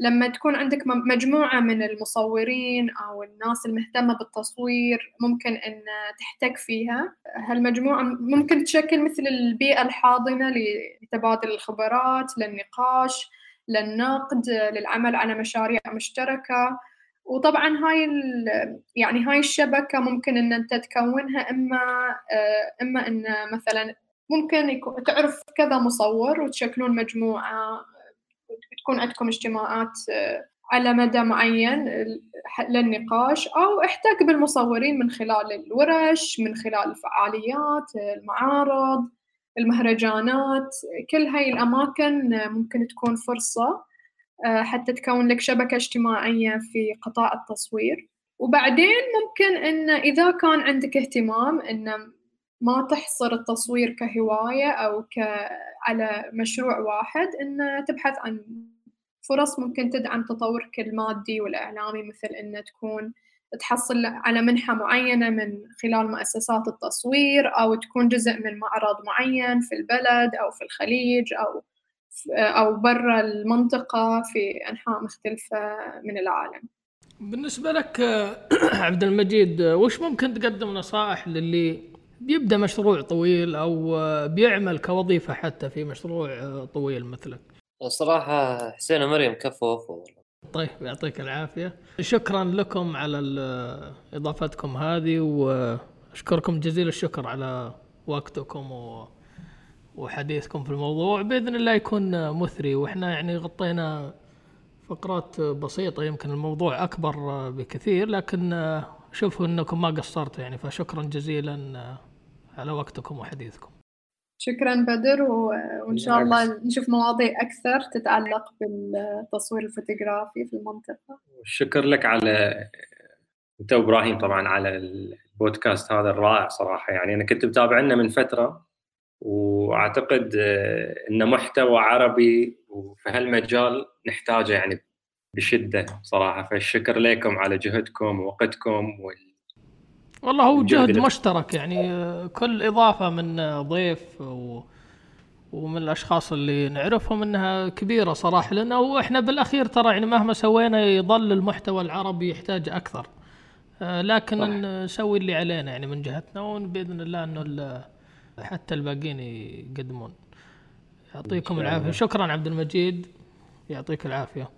لما تكون عندك مجموعة من المصورين أو الناس المهتمة بالتصوير ممكن أن تحتك فيها. هالمجموعة ممكن تشكل مثل البيئة الحاضنة لتبادل الخبرات للنقاش للنقد للعمل على مشاريع مشتركة. وطبعا هاي يعني هاي الشبكة ممكن إن أنت تكونها إما آه، إما إن مثلا ممكن يكون تعرف كذا مصور وتشكلون مجموعة تكون عندكم اجتماعات آه، على مدى معين للنقاش أو احتك بالمصورين من خلال الورش من خلال الفعاليات المعارض المهرجانات كل هاي الأماكن ممكن تكون فرصة آه، حتى تكون لك شبكة اجتماعية في قطاع التصوير. وبعدين ممكن إن إذا كان عندك اهتمام إن ما تحصر التصوير كهواية أو ك على مشروع واحد إن تبحث عن فرص ممكن تدعم تطورك المادي والإعلامي مثل إن تكون تحصل على منحة معينة من خلال مؤسسات التصوير أو تكون جزء من معرض معين في البلد أو في الخليج أو أو برا المنطقة في أنحاء مختلفة من العالم. بالنسبة لك عبد المجيد وش ممكن تقدم نصائح للي بيبدأ مشروع طويل أو بيعمل كوظيفة حتى في مشروع طويل مثلك؟ الصراحة حسين ومريم كفو طيب يعطيك العافية. شكرا لكم على إضافتكم هذه وأشكركم جزيل الشكر على وقتكم و... وحديثكم في الموضوع بإذن الله يكون مثري. وإحنا يعني غطينا فقرات بسيطة يمكن الموضوع أكبر بكثير لكن شوفوا أنكم ما قصرتوا يعني. فشكرا جزيلا على وقتكم وحديثكم. شكرا بدر وإن شاء الله نشوف مواضيع أكثر تتعلق بالتصوير الفوتوغرافي في المنطقة. شكر لك على أنت وإبراهيم طبعا على البودكاست هذا الرائع صراحة. يعني أنا كنت متابعنا من فترة وأعتقد ان محتوى عربي وفي هالمجال نحتاجه يعني بشدة صراحة. فالشكر لكم على جهدكم ووقتكم وال والله هو جهد مشترك يعني كل إضافة من ضيف و... ومن الأشخاص اللي نعرفهم إنها كبيرة صراحة. لأنه إحنا بالأخير ترى يعني مهما سوينا يظل المحتوى العربي يحتاج أكثر. آه، لكن صح. نسوي اللي علينا يعني من جهتنا وبإذن الله إنه حتى الباقيين يقدمون. يعطيكم العافية. شكرا عبد المجيد. يعطيك العافية.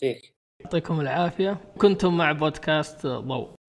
فيك يعطيكم العافية. كنتم مع بودكاست ضوء.